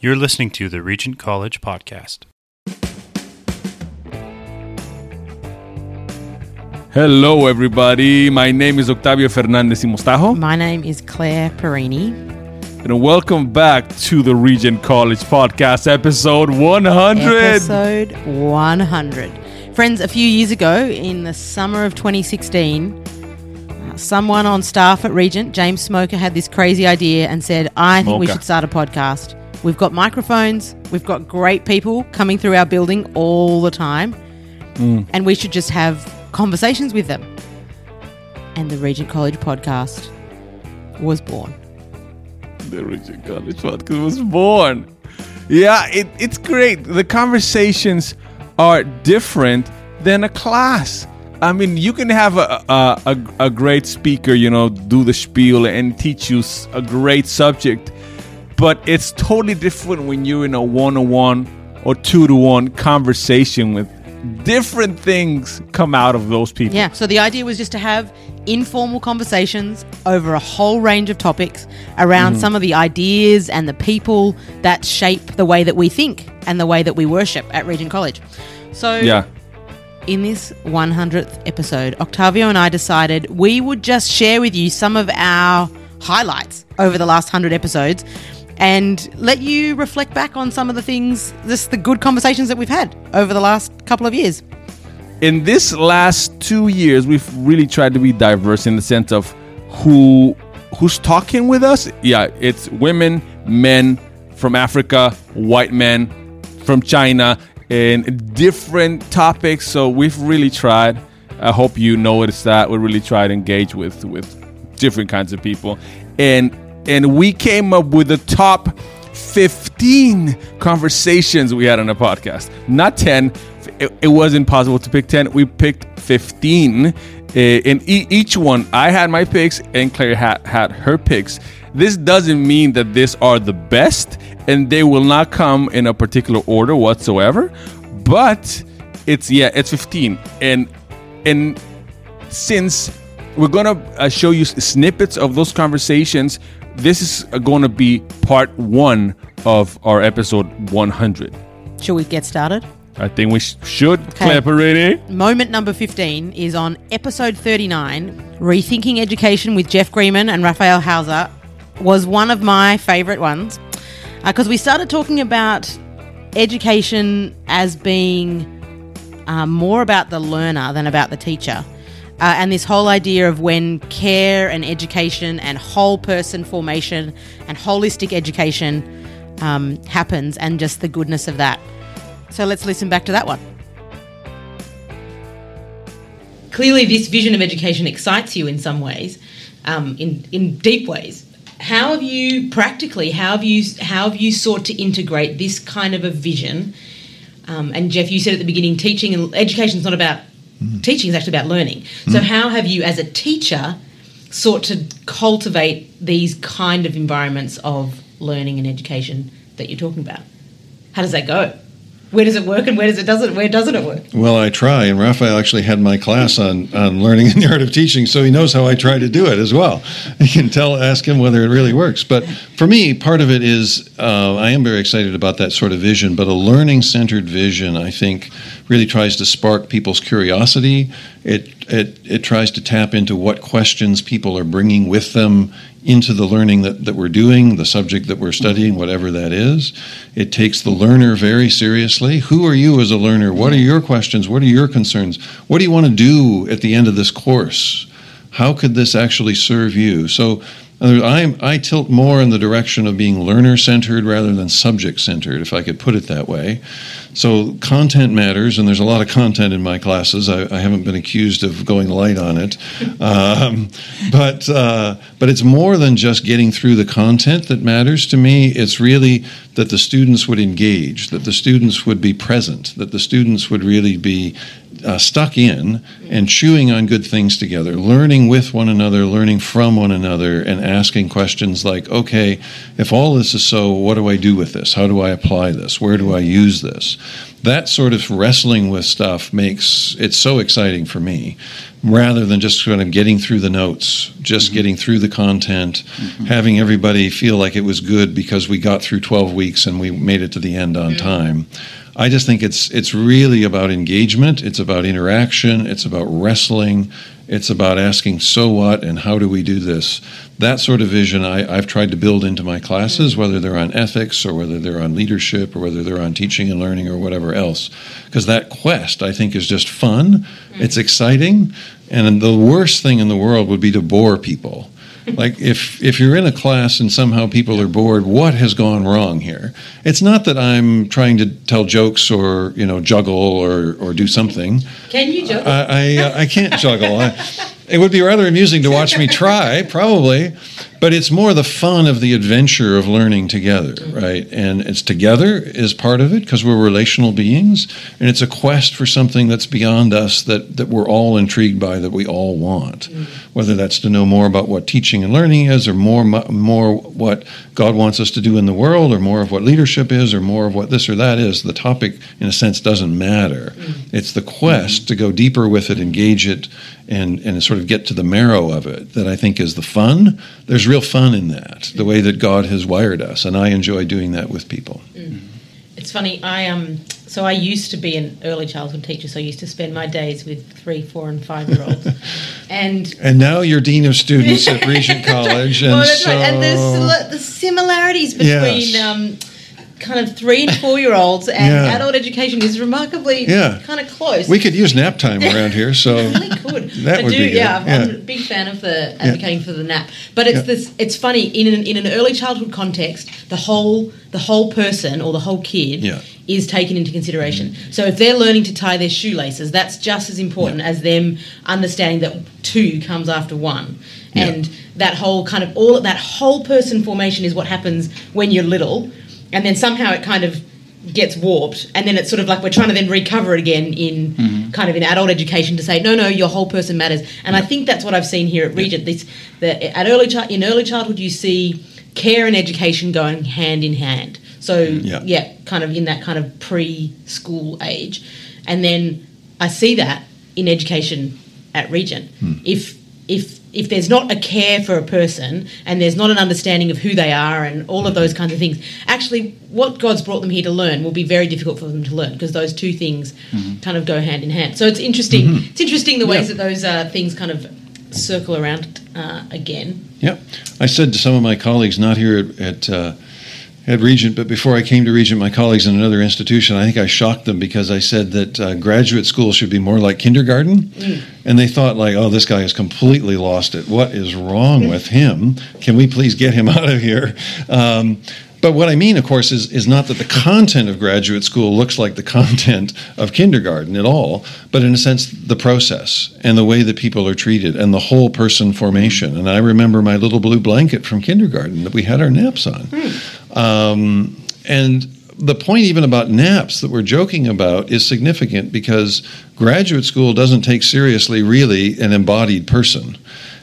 You're listening to the Regent College Podcast. Hello, everybody. My name is Octavio Fernandez y Mostajo, My name is Claire Perini. and welcome back to the Regent College Podcast, episode 100. Episode 100. Friends, a few years ago, in the summer of 2016, uh, someone on staff at Regent, James Smoker, had this crazy idea and said, I think we Smoker. should start a podcast. We've got microphones, we've got great people coming through our building all the time, Mm. and we should just have conversations with them. And the Regent College podcast was born. The Regent College Podcast was born. Yeah, it, it's great. The conversations are different than a class. I mean, you can have a, a, a, a great speaker, you know, do the spiel and teach you a great subject, but it's totally different when you're in a one on one or two to one conversation with different things come out of those people. Yeah. So the idea was just to have informal conversations over a whole range of topics around Mm-hmm. some of the ideas and the people that shape the way that we think and the way that we worship at Regent College. So Yeah. in this 100th episode, Octavio and I decided we would just share with you some of our highlights over the last 100 episodes and let you reflect back on some of the things, just the good conversations that we've had over the last couple of years. in this last two years, we've really tried to be diverse in the sense of who who's talking with us. Yeah, it's women, men from Africa, white men from China, and different topics. So we've really tried. I hope you noticed that we really tried to engage with with different kinds of people, and and we came up with the top 15 conversations we had on a podcast. Not 10. It, it wasn't possible to pick 10. We picked 15. Uh, in e- each one, I had my picks and Claire had, had her picks. This doesn't mean that these are the best and they will not come in a particular order whatsoever. But it's, yeah, it's 15. And, and since we're gonna uh, show you snippets of those conversations, this is going to be part one of our episode 100. Shall we get started? I think we sh- should clap already. Moment number 15 is on episode 39. Rethinking Education with Jeff Greenman and Raphael Hauser was one of my favorite ones because we started talking about education as being um, more about the learner than about the teacher. Uh, and this whole idea of when care and education and whole person formation and holistic education um, happens and just the goodness of that. So let's listen back to that one. Clearly, this vision of education excites you in some ways, um, in in deep ways. How have you practically? How have you how have you sought to integrate this kind of a vision? Um, and Jeff, you said at the beginning, teaching and education is not about teaching; is actually about learning. So, how have you, as a teacher, sought to cultivate these kind of environments of learning and education that you're talking about? How does that go? Where does it work and where does it doesn't? Where doesn't it work? Well, I try, and Raphael actually had my class on, on learning and the art of teaching, so he knows how I try to do it as well. You can tell, ask him whether it really works. But for me, part of it is uh, I am very excited about that sort of vision, but a learning centered vision, I think, really tries to spark people's curiosity. It, it, it tries to tap into what questions people are bringing with them into the learning that, that we're doing, the subject that we're studying, whatever that is. It takes the learner very seriously. Who are you as a learner? What are your questions? What are your concerns? What do you want to do at the end of this course? How could this actually serve you? So uh, I, I tilt more in the direction of being learner centered rather than subject centered, if I could put it that way. So content matters, and there's a lot of content in my classes. I, I haven't been accused of going light on it, um, but uh, but it's more than just getting through the content that matters to me. It's really that the students would engage, that the students would be present, that the students would really be uh, stuck in and chewing on good things together, learning with one another, learning from one another, and asking questions like, okay, if all this is so, what do I do with this? How do I apply this? Where do I use this? That sort of wrestling with stuff makes it so exciting for me rather than just kind of getting through the notes, just mm-hmm. getting through the content, mm-hmm. having everybody feel like it was good because we got through 12 weeks and we made it to the end on time. I just think it's it's really about engagement. It's about interaction. It's about wrestling. It's about asking, so what, and how do we do this? That sort of vision I, have tried to build into my classes, mm-hmm. whether they're on ethics or whether they're on leadership or whether they're on teaching and learning or whatever else. Because that quest, I think, is just fun. Mm-hmm. It's exciting. And the worst thing in the world would be to bore people like if if you're in a class and somehow people are bored, what has gone wrong here? It's not that I'm trying to tell jokes or you know juggle or or do something. Can you juggle? I I, uh, I can't juggle. I, it would be rather amusing to watch me try, probably, but it's more the fun of the adventure of learning together, right? And it's together is part of it because we're relational beings, and it's a quest for something that's beyond us that that we're all intrigued by, that we all want. Mm. Whether that's to know more about what teaching and learning is, or more more what God wants us to do in the world, or more of what leadership is, or more of what this or that is. The topic, in a sense, doesn't matter. Mm. It's the quest to go deeper with it, engage it, and and sort of get to the marrow of it that I think is the fun. There's real fun in that, the way that God has wired us, and I enjoy doing that with people. Mm. It's funny. I um so I used to be an early childhood teacher, so I used to spend my days with three, four, and five year olds. and and now you're dean of students at Regent College, and so right. and there's the similarities between. Yes. Um, kind of three and four year olds and yeah. adult education is remarkably yeah. kind of close. We could use nap time around here, so really could. That I would do, be good. Yeah, yeah, I'm a big fan of the advocating for the nap. But it's this. It's funny in an, in an early childhood context, the whole the whole person or the whole kid is taken into consideration. So if they're learning to tie their shoelaces, that's just as important as them understanding that two comes after one. And that whole kind of all that whole person formation is what happens when you're little and then somehow it kind of gets warped and then it's sort of like we're trying to then recover it again in mm-hmm. kind of in adult education to say no no your whole person matters and yeah. i think that's what i've seen here at regent this that at early chi- in early childhood you see care and education going hand in hand so yeah. yeah kind of in that kind of pre-school age and then i see that in education at regent hmm. if if if there's not a care for a person and there's not an understanding of who they are and all of those kinds of things, actually, what God's brought them here to learn will be very difficult for them to learn because those two things mm-hmm. kind of go hand in hand. So it's interesting. Mm-hmm. It's interesting the ways yeah. that those uh, things kind of circle around uh, again. Yeah, I said to some of my colleagues, not here at. at uh, at Regent, but before I came to Regent, my colleagues in another institution, I think I shocked them because I said that uh, graduate school should be more like kindergarten. Mm. And they thought, like, oh, this guy has completely lost it. What is wrong with him? Can we please get him out of here? Um, but what I mean, of course, is, is not that the content of graduate school looks like the content of kindergarten at all, but in a sense, the process and the way that people are treated and the whole person formation. And I remember my little blue blanket from kindergarten that we had our naps on. Mm. Um, and the point, even about naps that we're joking about, is significant because graduate school doesn't take seriously, really, an embodied person.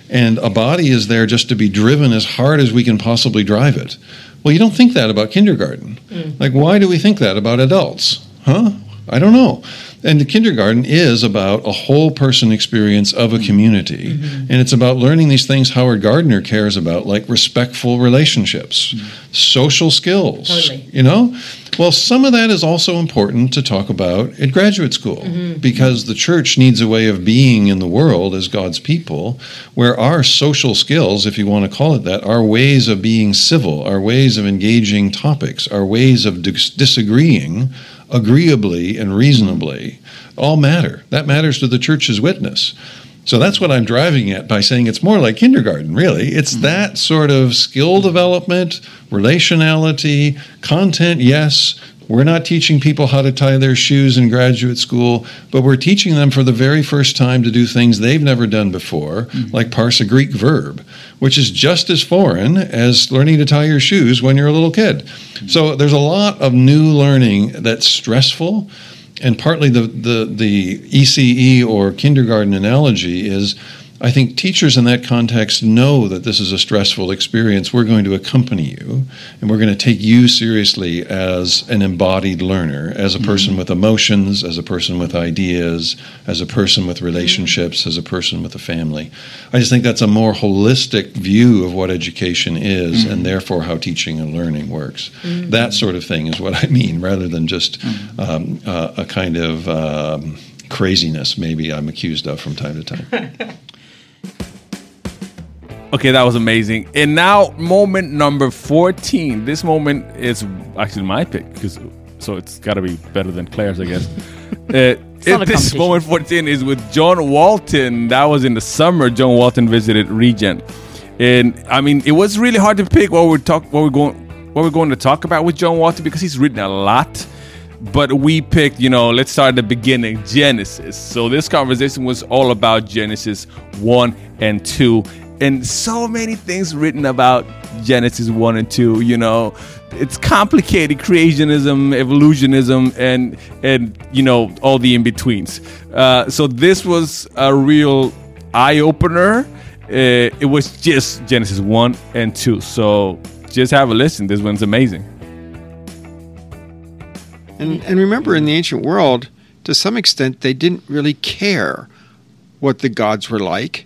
And a body is there just to be driven as hard as we can possibly drive it. Well, you don't think that about kindergarten. Mm. Like, why do we think that about adults? Huh? I don't know. And the kindergarten is about a whole person experience of a community. Mm-hmm. And it's about learning these things Howard Gardner cares about, like respectful relationships, mm-hmm. social skills. Totally. You know? Well, some of that is also important to talk about at graduate school mm-hmm. because the church needs a way of being in the world as God's people where our social skills, if you want to call it that, our ways of being civil, our ways of engaging topics, our ways of dis- disagreeing agreeably and reasonably all matter. That matters to the church's witness. So that's what I'm driving at by saying it's more like kindergarten, really. It's mm-hmm. that sort of skill development, relationality, content, yes. We're not teaching people how to tie their shoes in graduate school, but we're teaching them for the very first time to do things they've never done before, mm-hmm. like parse a Greek verb, which is just as foreign as learning to tie your shoes when you're a little kid. Mm-hmm. So there's a lot of new learning that's stressful and partly the, the the ECE or kindergarten analogy is I think teachers in that context know that this is a stressful experience. We're going to accompany you, and we're going to take you seriously as an embodied learner, as a person mm-hmm. with emotions, as a person with ideas, as a person with relationships, as a person with a family. I just think that's a more holistic view of what education is, mm-hmm. and therefore how teaching and learning works. Mm-hmm. That sort of thing is what I mean, rather than just mm-hmm. um, uh, a kind of um, craziness maybe I'm accused of from time to time. Okay, that was amazing. And now, moment number 14. This moment is actually my pick, because so it's got to be better than Claire's, I guess. uh, this moment 14 is with John Walton. That was in the summer. John Walton visited Regent. And I mean, it was really hard to pick what we're talk what we're going what we're going to talk about with John Walton because he's written a lot. But we picked, you know, let's start at the beginning, Genesis. So this conversation was all about Genesis 1 and 2 and so many things written about Genesis 1 and 2, you know. It's complicated creationism, evolutionism, and and you know all the in betweens. Uh, so this was a real eye opener. Uh, it was just Genesis one and two. So just have a listen. This one's amazing. And and remember, in the ancient world, to some extent, they didn't really care what the gods were like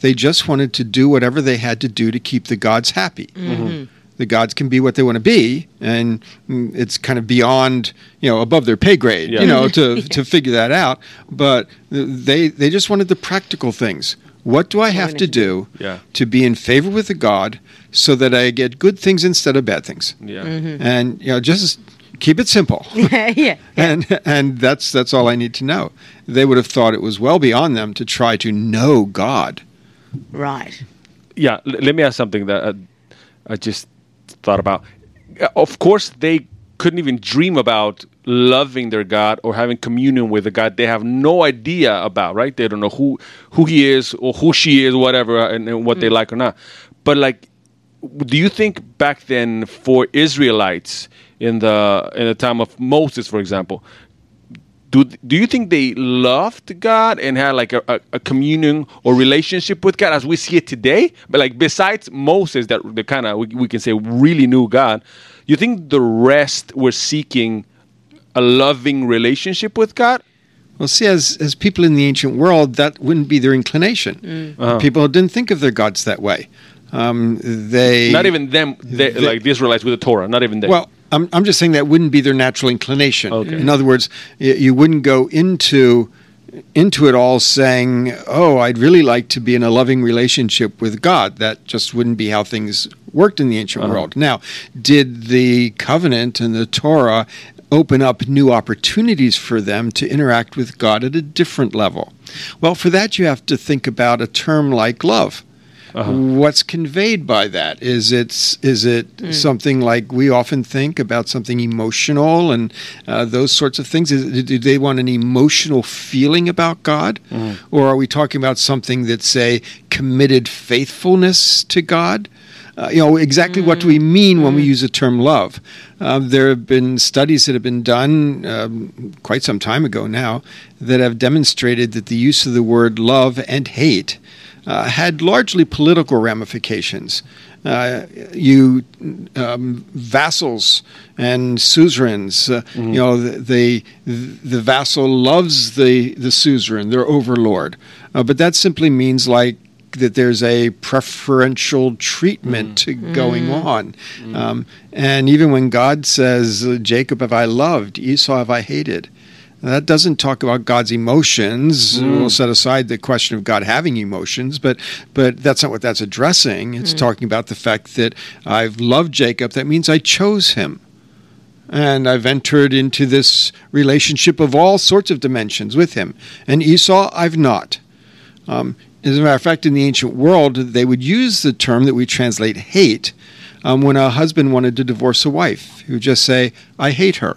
they just wanted to do whatever they had to do to keep the gods happy. Mm-hmm. The gods can be what they want to be, and it's kind of beyond, you know, above their pay grade, yeah. you know, to, to figure that out. But they they just wanted the practical things. What do I have to do yeah. to be in favor with the God so that I get good things instead of bad things? Yeah. Mm-hmm. And you know, just keep it simple. yeah, yeah. And and that's that's all I need to know. They would have thought it was well beyond them to try to know God. Right. Yeah, l- let me ask something that uh, I just thought about. Of course, they couldn't even dream about loving their God or having communion with a God they have no idea about, right? They don't know who who he is or who she is, whatever, and, and what mm. they like or not. But like, do you think back then for Israelites in the in the time of Moses, for example, do do you think they loved God and had like a, a, a, communion or relationship with God as we see it today? But like besides Moses, that the kind of we, we, can say really knew God, you think the rest were seeking a loving relationship with God? Well, see, as as people in the ancient world, that wouldn't be their inclination. Mm. Uh-huh. People didn't think of their gods that way. Um, they not even them, they, they, like the Israelites with the Torah. Not even them. Well, I'm, I'm just saying that wouldn't be their natural inclination. Okay. In other words, you wouldn't go into into it all saying, "Oh, I'd really like to be in a loving relationship with God." That just wouldn't be how things worked in the ancient uh-huh. world. Now, did the covenant and the Torah open up new opportunities for them to interact with God at a different level? Well, for that you have to think about a term like love. Uh-huh. What's conveyed by that? Is it is it mm. something like we often think about something emotional and uh, those sorts of things? Is, do they want an emotional feeling about God, mm. or are we talking about something that's a committed faithfulness to God? Uh, you know exactly mm. what do we mm. mean when we mm. use the term love. Uh, there have been studies that have been done um, quite some time ago now that have demonstrated that the use of the word love and hate uh, had largely political ramifications. Uh, you um, vassals and suzerains, uh, mm-hmm. you know, the, the, the vassal loves the the suzerain, their overlord, uh, but that simply means like that there's a preferential treatment mm. going mm. on. Mm. Um, and even when God says, Jacob have I loved, Esau have I hated, that doesn't talk about God's emotions. Mm. We'll set aside the question of God having emotions, but but that's not what that's addressing. It's mm. talking about the fact that I've loved Jacob. That means I chose him. And I've entered into this relationship of all sorts of dimensions with him. And Esau, I've not. Um, as a matter of fact, in the ancient world, they would use the term that we translate hate um, when a husband wanted to divorce a wife. He would just say, I hate her.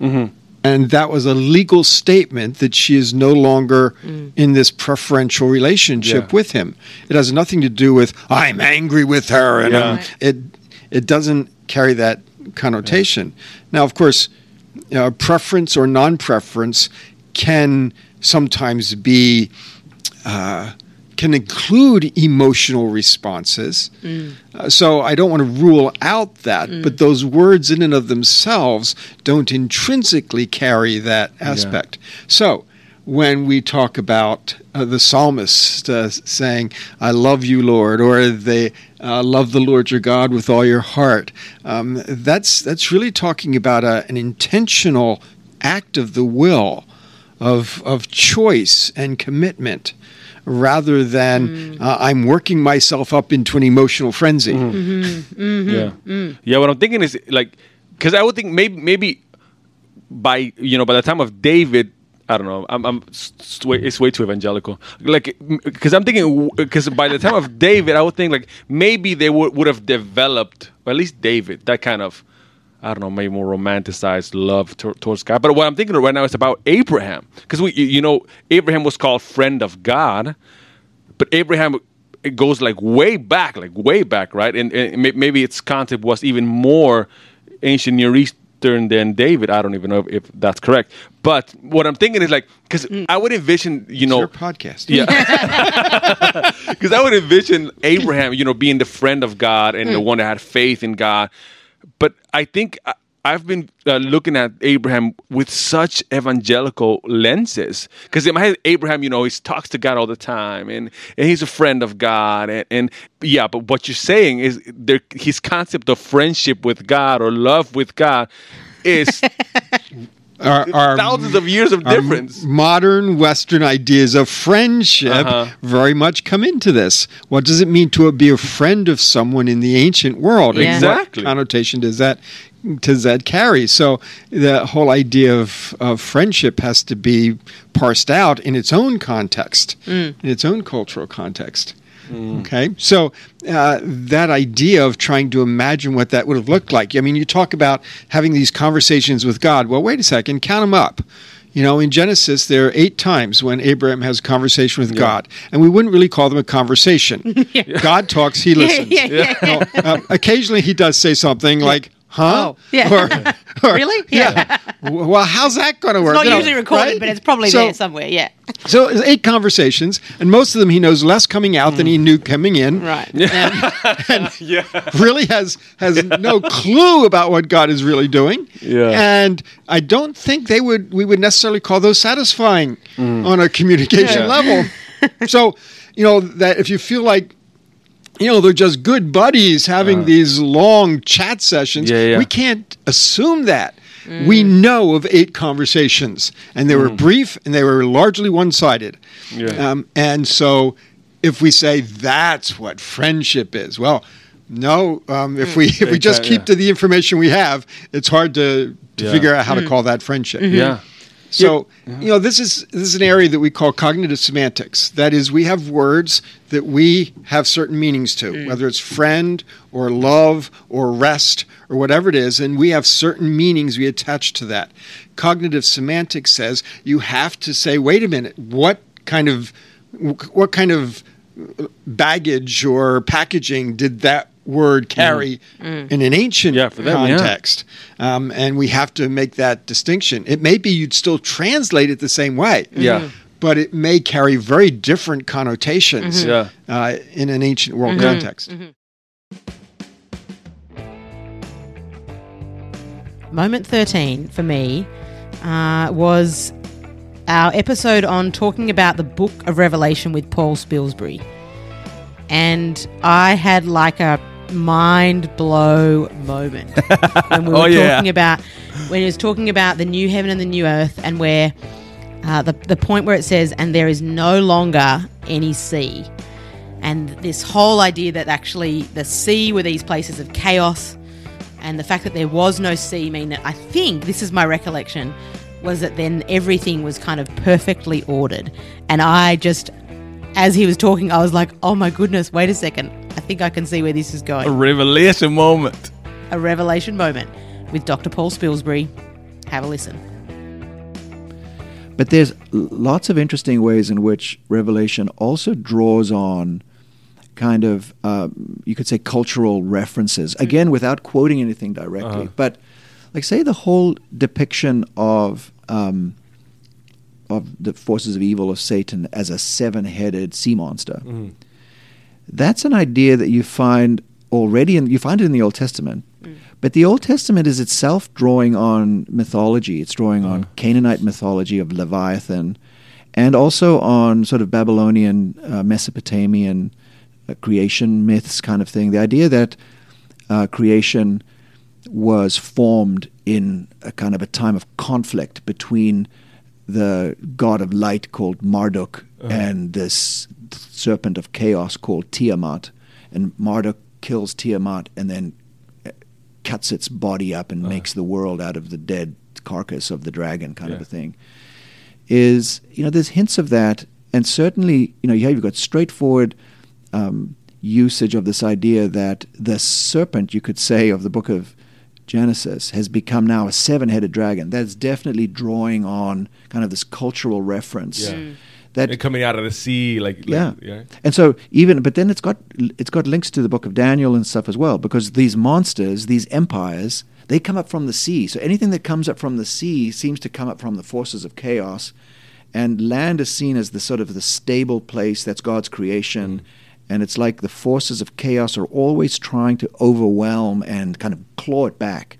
Mm-hmm and that was a legal statement that she is no longer mm. in this preferential relationship yeah. with him. It has nothing to do with I'm angry with her, and yeah. it it doesn't carry that connotation. Yeah. Now, of course, uh, preference or non-preference can sometimes be uh, can include emotional responses. Uh, so I don't want to rule out that, but those words in and of themselves don't intrinsically carry that aspect. So when we talk about uh, the psalmist uh, saying, I love you, Lord, or they uh, love the Lord your God with all your heart, um, that's, that's really talking about a, an intentional act of the will, of, of choice and commitment. Rather than mm. uh, I'm working myself up into an emotional frenzy. Mm-hmm. Mm-hmm. Mm-hmm. Yeah. Mm. Yeah. What I'm thinking is like, because I would think maybe maybe by you know by the time of David. I don't know. I'm, I'm s- s- way, it's way too evangelical. Like, because I'm thinking, because by the time of David, I would think like maybe they would would have developed, or at least David, that kind of, I don't know, maybe more romanticized love to, towards God. But what I'm thinking right now is about Abraham, because we, you- you know, Abraham was called friend of God, but Abraham it goes like way back, like way back, right? And, and maybe its concept was even more ancient Near Eastern than David. I don't even know if, if that's correct. But what I'm thinking is like, because mm. I would envision, you know, Your podcast. yeah. Because I would envision Abraham, you know, being the friend of God and the mm. one that had faith in God. But I think I've been uh, looking at Abraham with such evangelical lenses. Because in my head, Abraham, you know, he talks to God all the time and, and he's a friend of God. And, and yeah, but what you're saying is there, his concept of friendship with God or love with God is Our, our- thousands of years of difference. modern Western ideas of friendship Uh-huh. very much come into this. What does it mean to be a friend of someone in the ancient world? Yeah. Exactly. What connotation does that does that carry? So the whole idea of, of friendship has to be parsed out in its own context, in its own cultural context. Okay, so uh, that idea of trying to imagine what that would have looked like. I mean, you talk about having these conversations with God. Well, wait a second, count them up. You know, in Genesis, there are eight times when Abraham has a conversation with God, and we wouldn't really call them a conversation. God talks, he listens. yeah, yeah, Now, uh, occasionally, he does say something like, "Huh?" Oh, yeah. Or, or- Really? Yeah. well, how's that going to work? It's not You know, usually recorded, right? but it's probably So- there somewhere. Yeah. so it's eight conversations, and most of them he knows less coming out than he mm. knew coming in. Right. yeah. Really has has no clue about what God is really doing. Yeah. And I don't think they would we would necessarily call those satisfying mm. on a communication Yeah. level. so, you know, that if you feel like you know, they're just good buddies having uh. these long chat sessions. Yeah, yeah. We can't assume that. Mm. We know of eight conversations, and they were mm. brief and they were largely one sided. Yeah. Um, and so, if we say that's what friendship is, well, no. Um, if mm. we if we just keep yeah. to the information we have, it's hard to, to Yeah. figure out how to call that friendship. Mm-hmm. Yeah. So, you know, this is this is an area that we call cognitive semantics. That is, we have words that we have certain meanings to, mm. whether it's friend or love or rest or whatever it is, and we have certain meanings we attach to that. Cognitive semantics says you have to say, wait a minute, what kind of what kind of baggage or packaging did that word carry in an ancient Yeah, for them, yeah. context? Um, and we have to make that distinction. It may be you'd still translate it the same way. Yeah. But it may carry very different connotations Yeah. uh, in an ancient world context. Moment 13 for me uh, was our episode on talking about the book of Revelation with Paul Spilsbury. And I had like a mind blow moment. When we were Oh, yeah. talking about when he was talking about the new heaven and the new earth and where uh, the, the point where it says and there is no longer any sea. And this whole idea that actually the sea were these places of chaos and the fact that there was no sea mean that I think this is my recollection was that then everything was kind of perfectly ordered. And I just as he was talking I was like oh my goodness wait a second I think I can see where this is going. A revelation moment. a revelation moment with Dr. Paul Spilsbury have a listen But there's lots of interesting ways in which Revelation also draws on kind of, uh, you could say, cultural references. Again, without quoting anything directly. But like say the whole depiction of um, of the forces of evil of Satan as a seven-headed sea monster. Mm-hmm. That's an idea that you find already in you find it in the Old Testament. But the Old Testament is itself drawing on mythology. It's drawing on Canaanite mythology of Leviathan, and also on sort of Babylonian, uh, Mesopotamian uh, creation myths kind of thing. The idea that uh, creation was formed in a kind of a time of conflict between the god of light called Marduk and this serpent of chaos called Tiamat. And Marduk kills Tiamat and then uh, cuts its body up and makes the world out of the dead carcass of the dragon, kind of a thing. Is you know there's hints of that, and certainly you know yeah, you've got straightforward um, usage of this idea that the serpent, you could say, of the book of Genesis has become now a seven-headed dragon. That's definitely drawing on kind of this cultural reference. Yeah. Mm. That And coming out of the sea, like, like yeah. yeah. And so even but then it's got it's got links to the book of Daniel and stuff as well because these monsters, these empires, they come up from the sea. So anything that comes up from the sea seems to come up from the forces of chaos and land is seen as the sort of the stable place that's God's creation and it's like the forces of chaos are always trying to overwhelm and kind of claw it back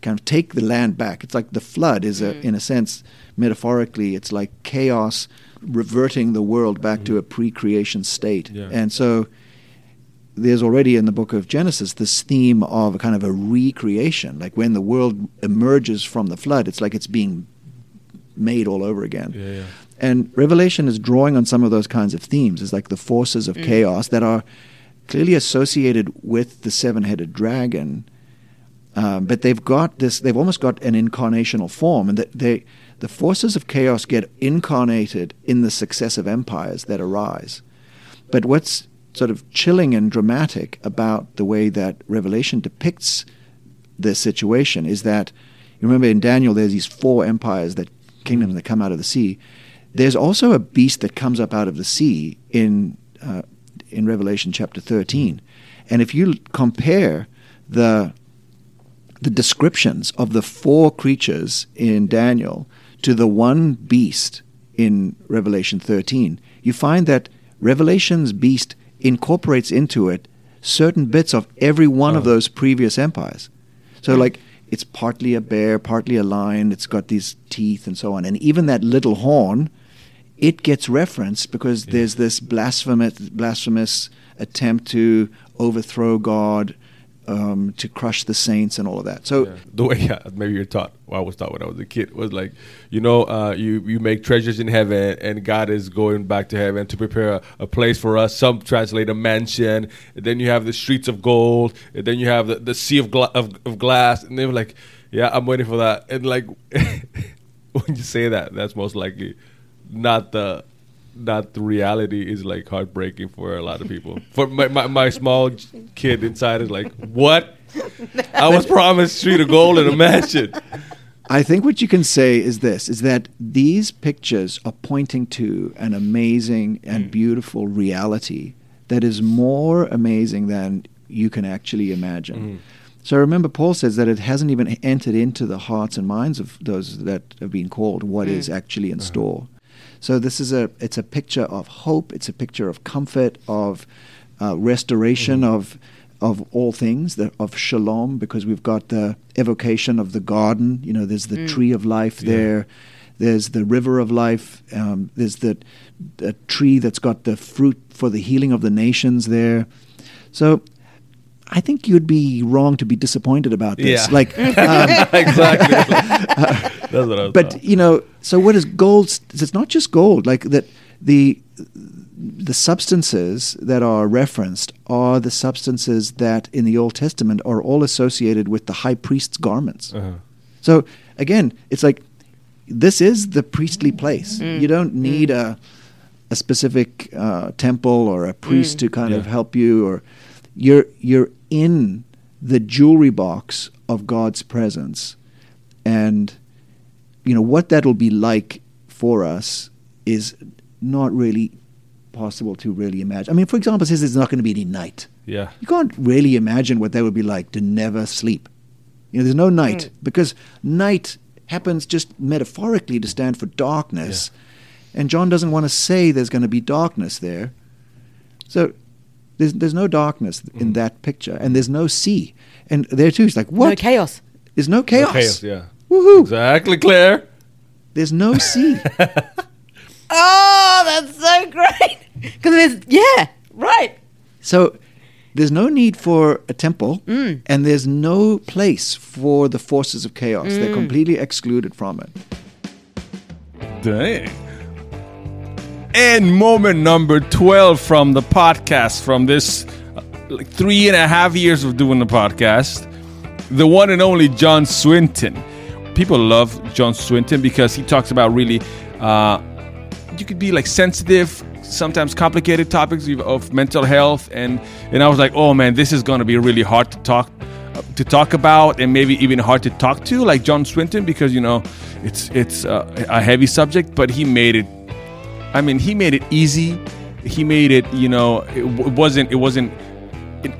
kind of take the land back. It's like the flood is a, mm. in a sense, metaphorically, it's like chaos reverting the world back to a pre-creation state. Yeah. And so there's already in the book of Genesis this theme of a kind of a recreation. Like when the world emerges from the flood, it's like it's being made all over again. Yeah, yeah. And Revelation is drawing on some of those kinds of themes. It's like the forces of chaos that are clearly associated with the seven-headed dragon, um, but they've got this. They've almost got an incarnational form, and that they, the forces of chaos, get incarnated in the successive empires that arise. But what's sort of chilling and dramatic about the way that Revelation depicts this situation is that you remember in Daniel there's these four empires that kingdoms that come out of the sea. There's also a beast that comes up out of the sea in uh, in Revelation chapter 13, and if you compare the the descriptions of the four creatures in Daniel to the one beast in Revelation 13, you find that Revelation's beast incorporates into it certain bits of every one of those previous empires. So, like, it's partly a bear, partly a lion, it's got these teeth and so on. And even that little horn, it gets referenced because there's this blasphemous, blasphemous attempt to overthrow God, um, to crush the saints, and all of that. So, Yeah. The way yeah, maybe you're taught. Well, I was taught when I was a kid was like, you know, uh, you you make treasures in heaven, and God is going back to heaven to prepare a, a place for us. Some translate a mansion. Then you have the streets of gold, and then you have the, the sea of, gla- of of glass. And they were like, yeah, I'm waiting for that. And like, when you say that, that's most likely not the not the reality is like heartbreaking for a lot of people. For my, my, my small kid inside is like, what? I was promised street of gold and a mansion. I think what you can say is this is that these pictures are pointing to an amazing and mm. beautiful reality that is more amazing than you can actually imagine. Mm-hmm. So remember Paul says that it hasn't even entered into the hearts and minds of those that have been called what is mm. actually in uh-huh. store. So this is a it's a picture of hope, it's a picture of comfort, of uh, restoration of of all things, the, of shalom, because we've got the evocation of the garden. You know, there's the tree of life there. There's the river of life. Um, there's the, the tree that's got the fruit for the healing of the nations there. So I think you'd be wrong to be disappointed about this. Yeah. Like, um, exactly. That's what I was but taught. you know, so what is gold? It's not just gold. Like that, the the substances that are referenced are the substances that in the Old Testament are all associated with the high priest's garments. Uh-huh. So again, it's like this is the priestly place. You don't need a a specific uh, temple or a priest to kind of help you, or you're you're in the jewelry box of God's presence, and you know what that'll be like for us is not really possible to really imagine. I mean, for example, it says there's not going to be any night. Yeah. You can't really imagine what that would be like to never sleep. You know, there's no night mm. because night happens just metaphorically to stand for darkness. And John doesn't want to say there's going to be darkness there. So there's, there's no darkness in that picture, and there's no sea. And there too, he's like, what? No chaos. There's no chaos. chaos, yeah. Woohoo! Exactly, Claire. There's no sea. Oh, that's so great. Because there's, yeah, right. so there's no need for a temple, Mm. and there's no place for the forces of chaos. Mm. They're completely excluded from it. Dang. And moment number 12 from the podcast, from this uh, like three and a half years of doing the podcast, the one and only John Swinton. People love John Swinton because he talks about really, uh, you could be like sensitive, sometimes complicated topics of- mental health. And, and I was like, oh man, this is going to be really hard to talk to talk about and maybe even hard to talk to like John Swinton because you know it's it's uh, a heavy subject but he made it I mean he made it easy he made it you know it w- wasn't it wasn't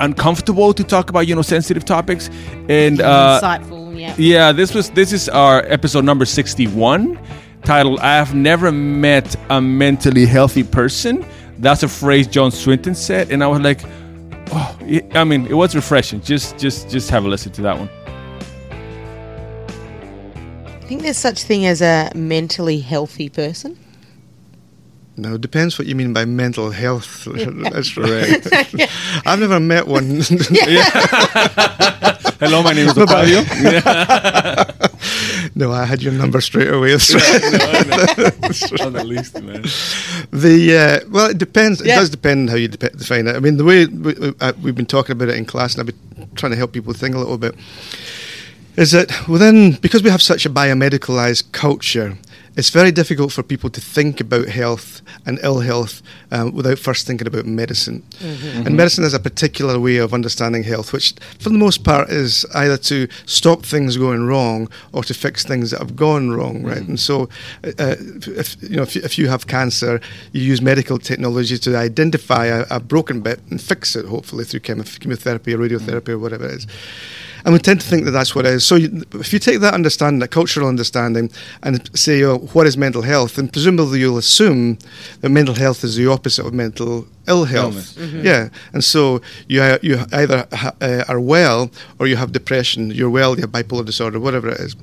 uncomfortable to talk about you know sensitive topics and uh Insightful, yeah. yeah, this was this is our episode number 61 titled I have never met a mentally healthy person. That's a phrase John Swinton said and I was like oh, it- I mean, it was refreshing. Just just just have a listen to that one. I think there's such thing as a mentally healthy person. No, it depends what you mean by mental health. That's right. I've never met one. Hello, my name is Octavio. no, I had your number straight away. On the least, man. The uh, well, it depends. It does depend how you dep define it. I mean, the way we, we- uh, we've been talking about it in class, and I've been trying to help people think a little bit, is that within because we have such a biomedicalized culture, it's very difficult for people to think about health and ill health um, without first thinking about medicine. And medicine is a particular way of understanding health, which for the most part is either to stop things going wrong or to fix things that have gone wrong, right? And so, uh, if you know, if you, if you have cancer, you use medical technology to identify a, a broken bit and fix it, hopefully through chemo- chemotherapy or radiotherapy or whatever it is. And we tend to think that that's what it is. So, you, if you take that understanding, that cultural understanding, and say, oh, what is mental health? Then presumably you'll assume that mental health is the opposite of mental ill health. Yeah. And so you, uh, you either ha- uh, are well or you have depression. You're well, you have bipolar disorder, whatever it is.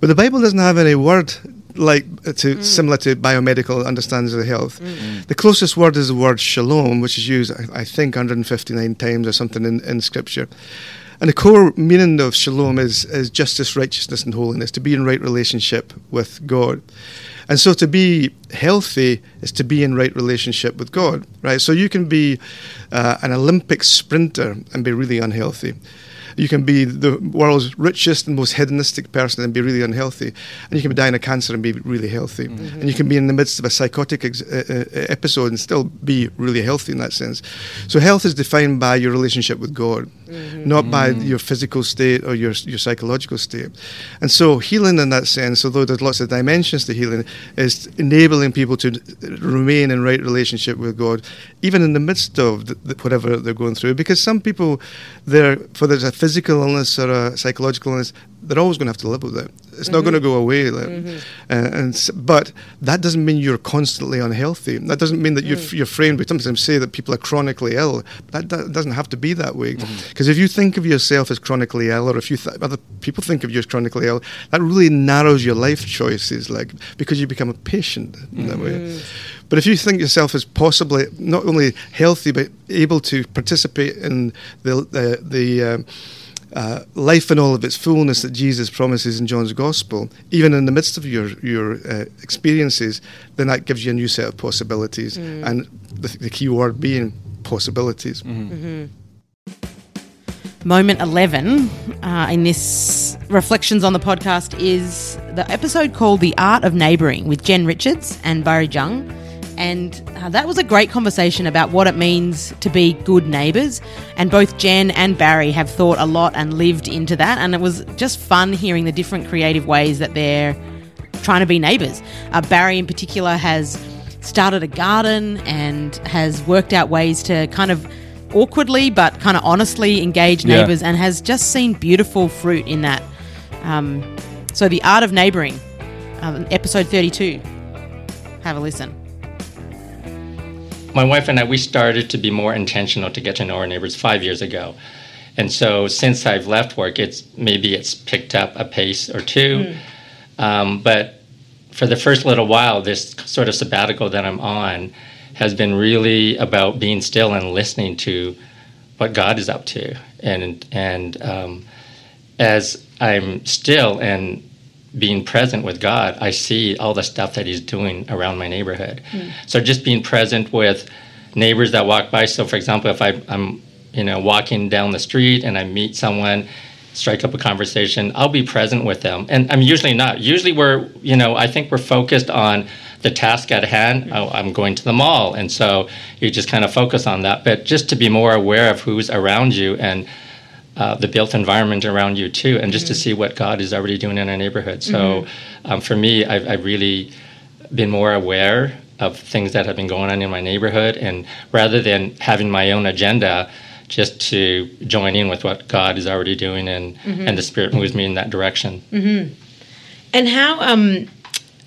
But the Bible doesn't have any word like uh, to similar to biomedical understandings of health. The closest word is the word shalom, which is used, I, I think, 159 times or something in, in Scripture. And the core meaning of shalom is, is justice, righteousness, and holiness, to be in right relationship with God. And so to be healthy is to be in right relationship with God, right? So you can be uh, an Olympic sprinter and be really unhealthy. You can be the world's richest and most hedonistic person and be really unhealthy. And you can be dying of cancer and be really healthy. And you can be in the midst of a psychotic ex- uh, uh, episode and still be really healthy in that sense. So health is defined by your relationship with God, not by your physical state or your, your psychological state. And so healing in that sense, although there's lots of dimensions to healing, is enabling people to remain in right relationship with God, even in the midst of the, the, whatever they're going through. Because some people, they're, whether it's a physical illness or a psychological illness, they're always going to have to live with it. It's not mm-hmm. going to go away. Like, uh, and but that doesn't mean you're constantly unhealthy. That doesn't mean that you're, mm. you're framed. We sometimes say that people are chronically ill. That, that doesn't have to be that way. Mm-hmm. Because if you think of yourself as chronically ill, or if you th- other people think of you as chronically ill, that really narrows your life choices. Like because you become a patient in that way. But if you think yourself as possibly not only healthy but able to participate in the the, the um, uh, life in all of its fullness that Jesus promises in John's Gospel, even in the midst of your your uh, experiences, then that gives you a new set of possibilities, and the, the key word being possibilities. Moment 11 uh, in this Reflections on the podcast is the episode called The Art of Neighbouring with Jen Richards and Barry Jung. And uh, that was a great conversation about what it means to be good neighbours. And both Jen and Barry have thought a lot and lived into that. And it was just fun hearing the different creative ways that they're trying to be neighbours. Uh, Barry, in particular, has started a garden and has worked out ways to kind of awkwardly but kind of honestly engaged Yeah. neighbors and has just seen beautiful fruit in that. Um, so, The Art of Neighboring, um, episode 32. Have a listen. My wife and I, we started to be more intentional to get to know our neighbors five years ago. And so since I've left work, it's maybe it's picked up a pace or two. Um, but for the first little while, this sort of sabbatical that I'm on has been really about being still and listening to what God is up to. And, and um, as I'm still and being present with God, I see all the stuff that He's doing around my neighborhood. So just being present with neighbors that walk by. So, for example, if I, I'm you know walking down the street and I meet someone, strike up a conversation, I'll be present with them. And I'm usually not. Usually we're you know I think we're focused on the task at hand. Oh, I'm going to the mall, and so you just kind of focus on that. But just to be more aware of who's around you and uh, the built environment around you too, and just to see what God is already doing in our neighborhood. So, um, for me, I've, I've really been more aware of things that have been going on in my neighborhood, and rather than having my own agenda, just to join in with what God is already doing, and and the Spirit moves me in that direction. And how um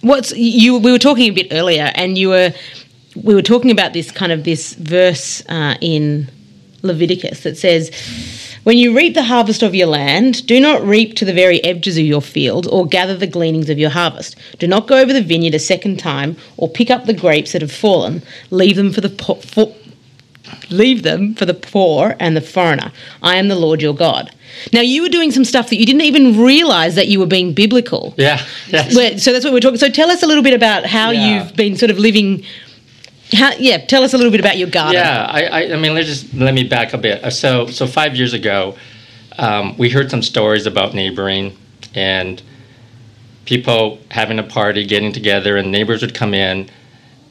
what's you we were talking a bit earlier and you were we were talking about this kind of this verse uh, in Leviticus that says when you reap the harvest of your land, do not reap to the very edges of your field or gather the gleanings of your harvest. Do not go over the vineyard a second time or pick up the grapes that have fallen. Leave them for the po- for, leave them for the poor and the foreigner. I am the Lord your God. Now you were doing some stuff that you didn't even realize that you were being biblical. Yeah, yes. So that's what we're talking. So tell us a little bit about how Yeah. you've been sort of living. How, yeah, tell us a little bit about your garden. Yeah, I, I, I mean, let's just let me back a bit. Uh, So, so five years ago, um, we heard some stories about neighboring and people having a party, getting together, and neighbors would come in.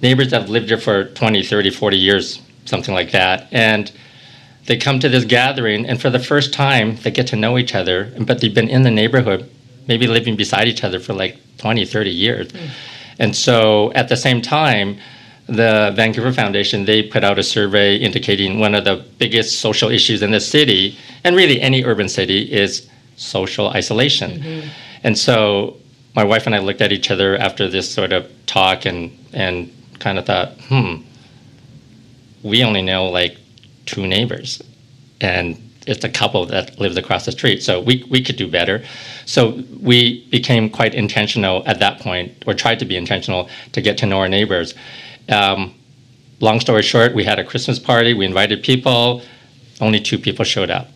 Neighbors that have lived here for 20, 30, 40 years, something like that. And they come to this gathering, and for the first time, they get to know each other, but they've been in the neighborhood, maybe living beside each other for like 20, 30 years. And so at the same time, the Vancouver Foundation, they put out a survey indicating one of the biggest social issues in the city, and really any urban city, is social isolation. And so my wife and I looked at each other after this sort of talk and, and kind of thought, hmm, we only know like two neighbors. And it's a couple that lives across the street. So we, we could do better. So we became quite intentional at that point, or tried to be intentional to get to know our neighbors. Um, long story short, we had a Christmas party. We invited people. Only two people showed up,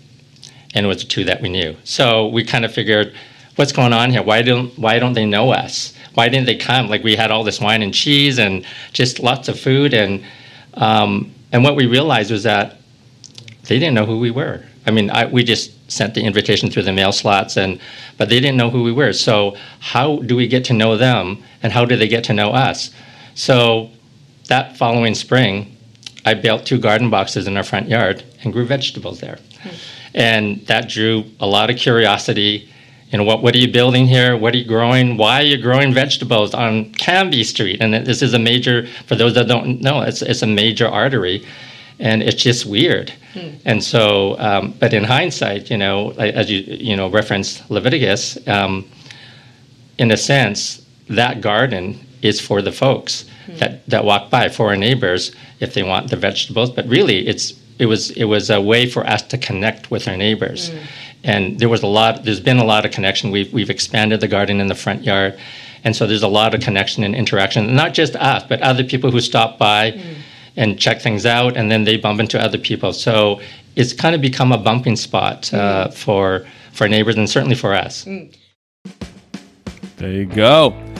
and it was the two that we knew. So we kind of figured, what's going on here? Why don't Why don't they know us? Why didn't they come? Like we had all this wine and cheese and just lots of food, and um, and what we realized was that they didn't know who we were. I mean, I, we just sent the invitation through the mail slots, and but they didn't know who we were. So how do we get to know them, and how do they get to know us? So that following spring, I built two garden boxes in our front yard and grew vegetables there, and that drew a lot of curiosity. You know, what what are you building here? What are you growing? Why are you growing vegetables on Cambie Street? And this is a major for those that don't know. It's it's a major artery and it's just weird. And so, um, but in hindsight, you know, as you you know referenced Leviticus, um, in a sense, that garden is for the folks Hmm. that, that walk by, for our neighbors, if they want the vegetables. But really, it's it was it was a way for us to connect with our neighbors. Hmm. And there was a lot. There's been a lot of connection. We've we've expanded the garden in the front yard, and so there's a lot of connection and interaction. Not just us, but other people who stop by hmm. and check things out, and then they bump into other people. So it's kind of become a bumping spot uh, for for neighbors and certainly for us. There you go.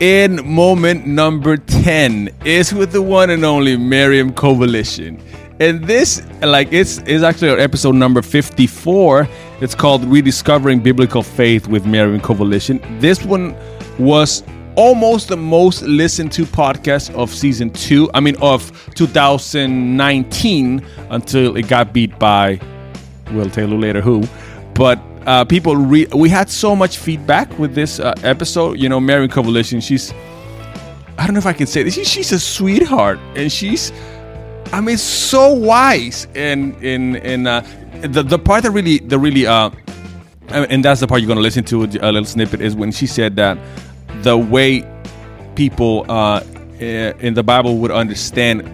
In moment number 10 is with the one and only Miriam Kovalishyn. And this, like, it's, it's actually episode number 54. It's called Rediscovering Biblical Faith with Miriam Kovalishyn. This one was almost the most listened to podcast of season two, I mean, of 2019 until it got beat by, we'll tell you later who. But uh, people, re- we had so much feedback with this uh, episode. You know, Mary Kovalishyn, she's, I don't know if I can say this, she, she's a sweetheart and she's I mean, so wise. And in in uh, the the part that really the really uh, and that's the part you're gonna listen to a little snippet is when she said that the way people uh, in the Bible would understand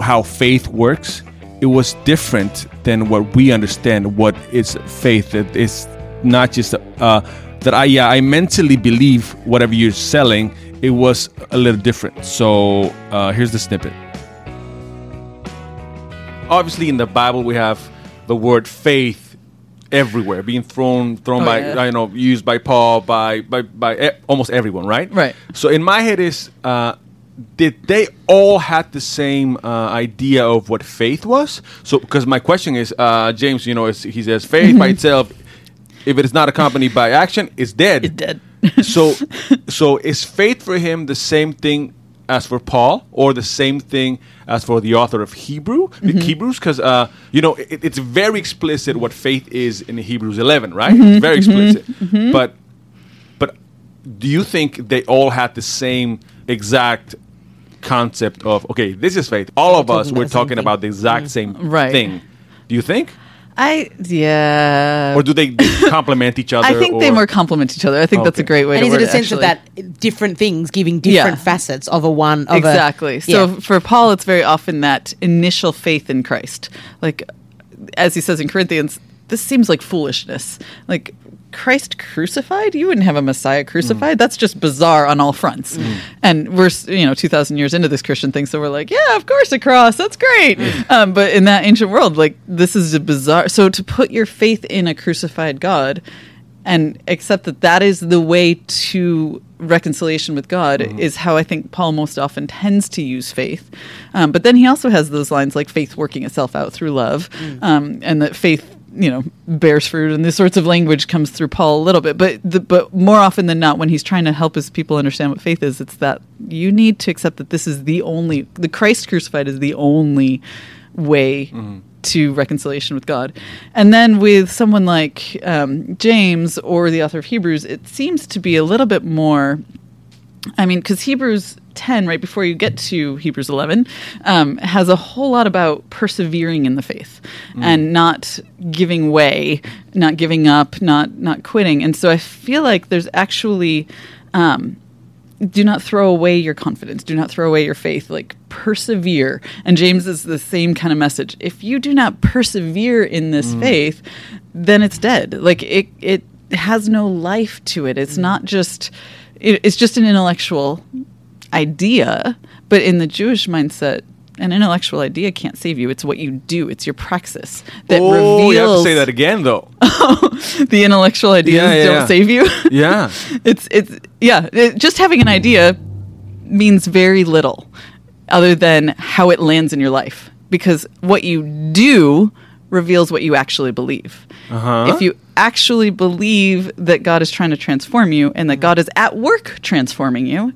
how faith works, it was different than what we understand what is faith. It is not just uh, that I yeah I mentally believe whatever you're selling. It was a little different. So uh, here's the snippet. Obviously, in the Bible, we have the word faith everywhere, being thrown thrown Oh, by yeah. you know used by Paul by by by e- almost everyone, right? Right. So in my head is. Uh, did they all had the same uh, idea of what faith was? So, because my question is, uh, James, you know, he says faith by itself, if it is not accompanied by action, is dead. It's dead. so, so is faith for him the same thing as for Paul, or the same thing as for the author of Hebrew, the Hebrews? Because uh, you know, it, it's very explicit what faith is in Hebrews 11, right? It's very explicit. But, but do you think they all had the same exact concept of okay, this is faith? All of us we're talking about the exact same Right. thing. Do you think, I yeah. or do they complement each other? I think they or- more complement each other. I think that's a Okay. great way And to is word it a sense of actually. that different things giving different Yeah. facets of a one? Of a- exactly. so Yeah. for Paul, it's very often that initial faith in Christ. Like, as he says in Corinthians, this seems like foolishness. Like, Christ crucified? You wouldn't have a Messiah crucified. That's just bizarre on all fronts. And we're, you know, 2,000 years into this Christian thing. So we're like, yeah, of course, a cross. That's great. Um, but in that ancient world, like, this is a bizarre. So to put your faith in a crucified God and accept that that is the way to reconciliation with God is how I think Paul most often tends to use faith. Um, but then he also has those lines like faith working itself out through love, um, and that faith, you know, bears fruit, and this sorts of language comes through Paul a little bit. But the, but more often than not, when he's trying to help his people understand what faith is, it's that you need to accept that this is the only the Christ crucified is the only way to reconciliation with God. And then with someone like um, James or the author of Hebrews, it seems to be a little bit more. I mean, because Hebrews 10, right before you get to Hebrews 11, um, has a whole lot about persevering in the faith and not giving way, not giving up, not not quitting. And so I feel like there's actually. Um, do not throw away your confidence. Do not throw away your faith. Like persevere. And James is the same kind of message. If you do not persevere in this faith, then it's dead. Like it, it has no life to it. It's not just. It, it's just an intellectual idea. But in the Jewish mindset, an intellectual idea can't save you. It's what you do. It's your praxis that oh, reveals you have to say that again, though. the intellectual ideas Yeah, yeah, don't yeah. save you. yeah. it's it's yeah it, just having an idea means very little other than how it lands in your life because what you do reveals what you actually believe Uh-huh. if you actually believe that god is trying to transform you and that god is at work transforming you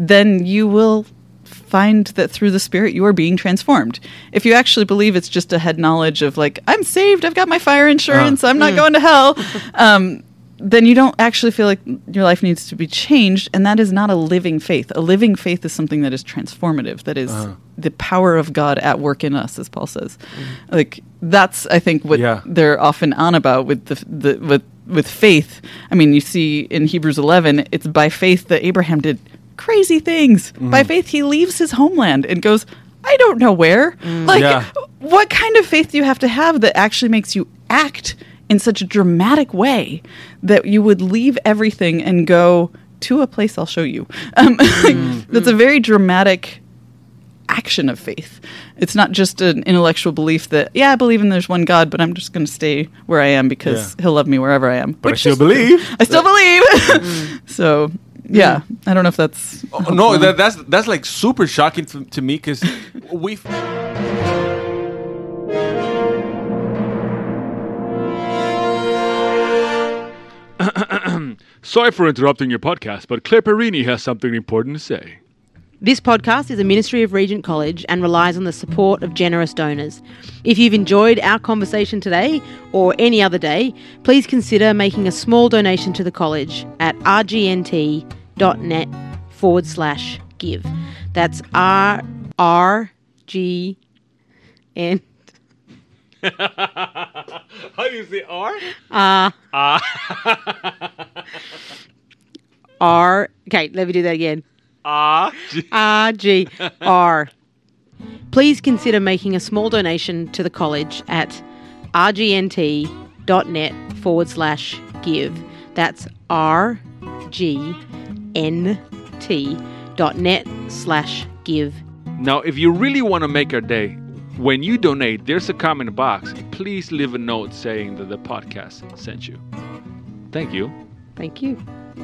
then you will find that through the spirit you are being transformed. If you actually believe it's just a head knowledge of like i'm saved i've got my fire insurance uh, i'm not mm. going to hell um, then you don't actually feel like your life needs to be changed and that is not a living faith. A living faith is something that is transformative that is uh-huh. the power of god at work in us as paul says. Mm-hmm. Like that's i think what Yeah. they're often on about with the, the with with faith. I mean you see in hebrews 11 it's by faith that abraham did crazy things by mm-hmm. faith he leaves his homeland and goes i don't know where mm. like Yeah. what kind of faith do you have to have that actually makes you act in such a dramatic way that you would leave everything and go to a place I'll show you? Um, mm-hmm. that's a very dramatic action of faith. It's not just an intellectual belief that, yeah, I believe in there's one God, but I'm just going to stay where I am because Yeah. he'll love me wherever I am. But I still is- believe. I still believe. Mm-hmm. so, yeah, I don't know if that's. Oh, no, that, that's that's like super shocking to, to me because we. Sorry for interrupting your podcast, but Claire Perini has something important to say. This podcast is a ministry of Regent College and relies on the support of generous donors. If you've enjoyed our conversation today or any other day, please consider making a small donation to the college at rgnt.net forward slash give. That's R R G N How do you say R? Uh. R. Okay, let me do that again. R. R G R. Please consider making a small donation to the college at rgnt.net forward slash give. That's R G N T dot net slash give. Now, if you really want to make our day, when you donate, there's a comment box. Please leave a note saying that the podcast sent you. Thank you, Thank you.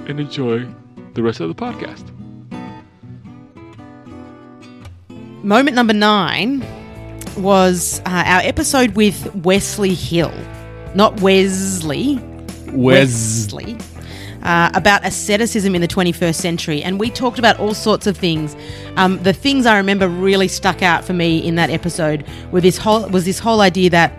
and enjoy the rest of the podcast. Moment number nine was uh, our episode with Wesley Hill, not Wesley, Wesley, uh, about asceticism in the 21st century. And we talked about all sorts of things. Um, the things I remember really stuck out for me in that episode were this whole, was this whole idea that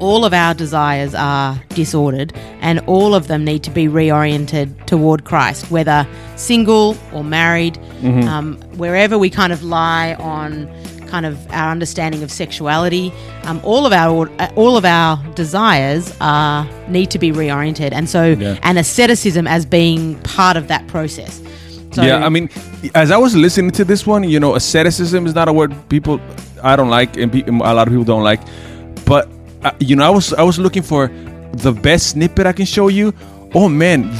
all of our desires are disordered and all of them need to be reoriented toward Christ, whether single or married, um, wherever we kind of lie on kind of our understanding of sexuality. Um, all of our all of our desires are need to be reoriented, and so Yeah. and asceticism as being part of that process. So, yeah, I mean, as I was listening to this one, you know, asceticism is not a word people I don't like, and pe- a lot of people don't like. But uh, you know, I was I was looking for the best snippet I can show you. Oh man,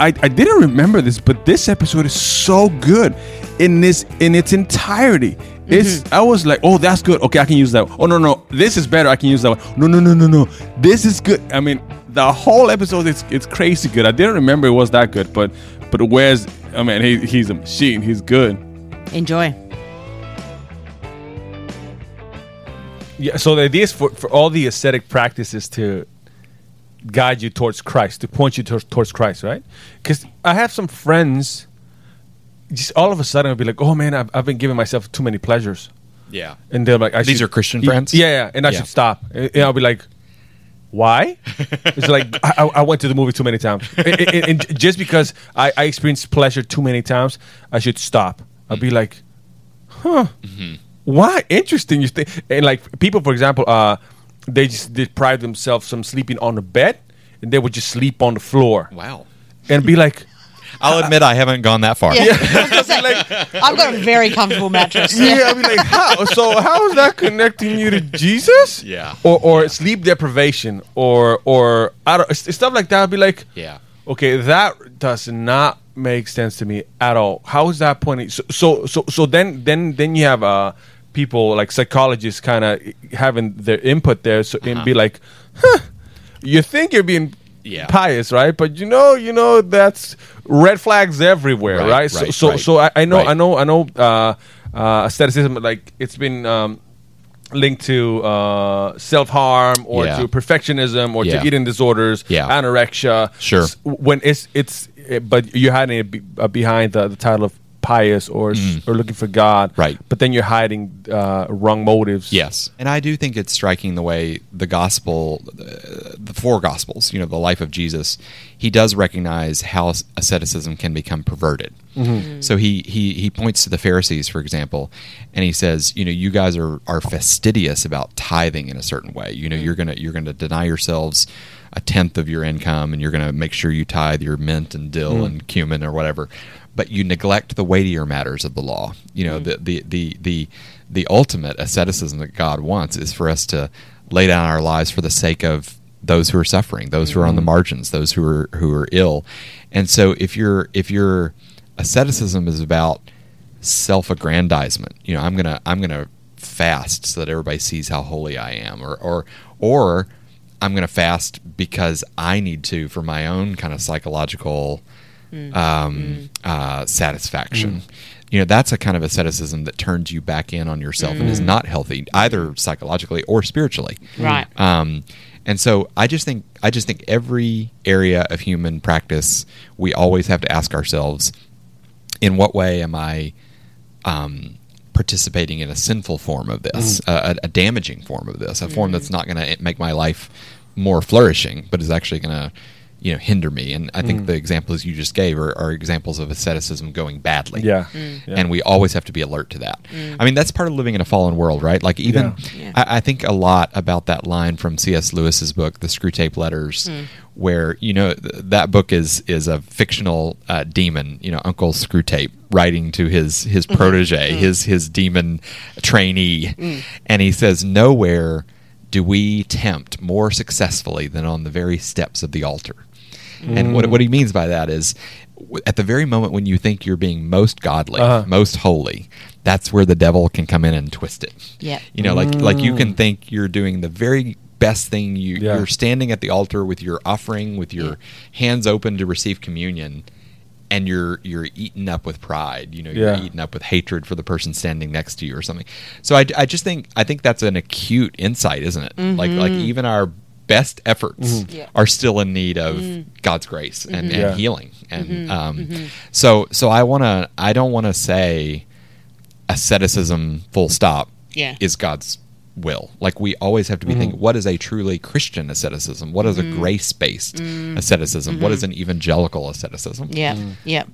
I, I didn't remember this, but this episode is so good in this in its entirety. It's mm-hmm. I was like, oh, that's good. Okay, I can use that. Oh no, no, this is better. I can use that one. No, no, no, no, no. This is good. I mean, the whole episode is it's crazy good. I didn't remember it was that good, but but where's I mean, he, he's a machine. He's good. enjoy. Yeah. So the idea is for, for all the ascetic practices to guide you towards Christ, to point you towards, towards Christ, right? Because I have some friends. Just all of a sudden, I'll be like, "Oh man, I've, I've been giving myself too many pleasures," Yeah. and they're like, I These should- are Christian friends? Yeah, yeah, and I Yeah. should stop. And I'll be like, "Why?" it's like I, I- I went to the movie too many times, and, and- and just because I, I experienced pleasure too many times, I should stop. I'll be like, "Huh." why interesting you think and like people for example uh they just deprive themselves from sleeping on the bed and they would just sleep on the floor Wow. and be like I'll admit I haven't gone that far. Yeah, I've got a very comfortable mattress. yeah i'll be like how so how is that connecting you to jesus Yeah. or or sleep deprivation or or i don't s- stuff like that i'll be like Yeah. okay that does not make sense to me at all how is that pointing so so so, so then then then you have uh people like psychologists kind of having their input there so and be like huh you think you're being Yeah. pious right but you know you know that's red flags everywhere Right, right, so right, so, right. so I, I know i know i know uh uh asceticism like it's been um linked to uh, self harm or Yeah. to perfectionism or Yeah. to eating disorders, Yeah. anorexia. Sure. When it's it's, eh, but you had it be, uh, behind the, the title of pious or s- or looking for God, Mm. Right. But then you're hiding uh, wrong motives. Yes, and I do think it's striking the way the gospel, the, the four gospels, you know, the life of Jesus, he does recognize how asceticism can become perverted. So he, he he points to the Pharisees, for example, and he says, you know, you guys are are fastidious about tithing in a certain way. You know, you're gonna you're gonna deny yourselves a tenth of your income, and you're gonna make sure you tithe your mint and dill and cumin or whatever. But you neglect the weightier matters of the law. You know, mm. the, the the the the ultimate asceticism that God wants is for us to lay down our lives for the sake of those who are suffering, those who are on the mm-hmm. margins, those who are who are ill. And so if your if your asceticism is about self-aggrandizement, you know, I'm going to I'm going to fast so that everybody sees how holy I am or or or I'm going to fast because I need to for my own kind of psychological um, uh, satisfaction. You know, that's a kind of asceticism that turns you back in on yourself and is not healthy, either psychologically or spiritually. Right. Um, and so I just think I just think every area of human practice we always have to ask ourselves, in what way am I um, participating in a sinful form of this, a, a damaging form of this, a form that's not going to make my life more flourishing, but is actually going to you know hinder me. And i think mm. the examples you just gave are, are examples of asceticism going badly. Yeah. Mm. Yeah. and we always have to be alert to that. Mm. I mean that's part of living in a fallen world right? Like even Yeah. I, I think a lot about that line from cs lewis's book the Screwtape letters mm. where you know th- that book is is a fictional uh, demon you know uncle Screwtape writing to his his mm-hmm. protege his his demon trainee. And he says nowhere do we tempt more successfully than on the very steps of the altar and what, mm. what he means by that is at the very moment when you think you're being most godly, Uh-huh. most holy, that's where the devil can come in and twist it. Yeah. You know, like like you can mm. think you're doing the very best thing you Yeah. you're standing at the altar with your offering with your hands open to receive communion and you're you're eaten up with pride you know you're Yeah. eaten up with hatred for the person standing next to you or something so i, I just think i think that's an acute insight isn't it like like mm-hmm. even our best efforts mm-hmm. Yeah. are still in need of mm-hmm. god's grace and, mm-hmm. and Yeah. healing. And um, so so i want to i don't want to say asceticism full stop Yeah. is god's will. Like we always have to be thinking what is a truly christian asceticism? What is a grace-based asceticism? What is an evangelical asceticism? Yeah, yeah.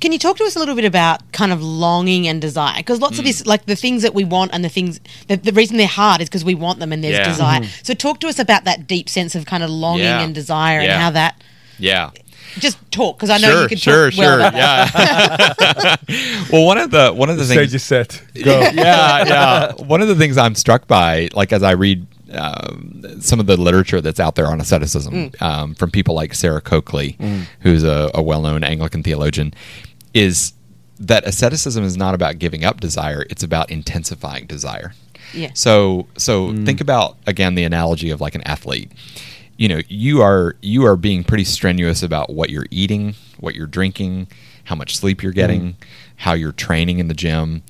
Can you talk to us a little bit about kind of longing and desire? Because lots of this, like the things that we want and the things, the, the reason they're hard is because we want them and there's Yeah. desire. So talk to us about that deep sense of kind of longing Yeah. and desire and how that. yeah Just talk because I know sure you can sure talk well sure about that. yeah well one of the one of the things Stage is set. Go. yeah, yeah. One of the things I'm struck by, like as I read um, some of the literature that's out there on asceticism um, from people like Sarah Coakley, who's a, a well-known Anglican theologian, is that asceticism is not about giving up desire; it's about intensifying desire. Yeah. So, so mm. think about again the analogy of like an athlete. You know, you are you are being pretty strenuous about what you're eating, what you're drinking, how much sleep you're mm. getting, how you're training in the gym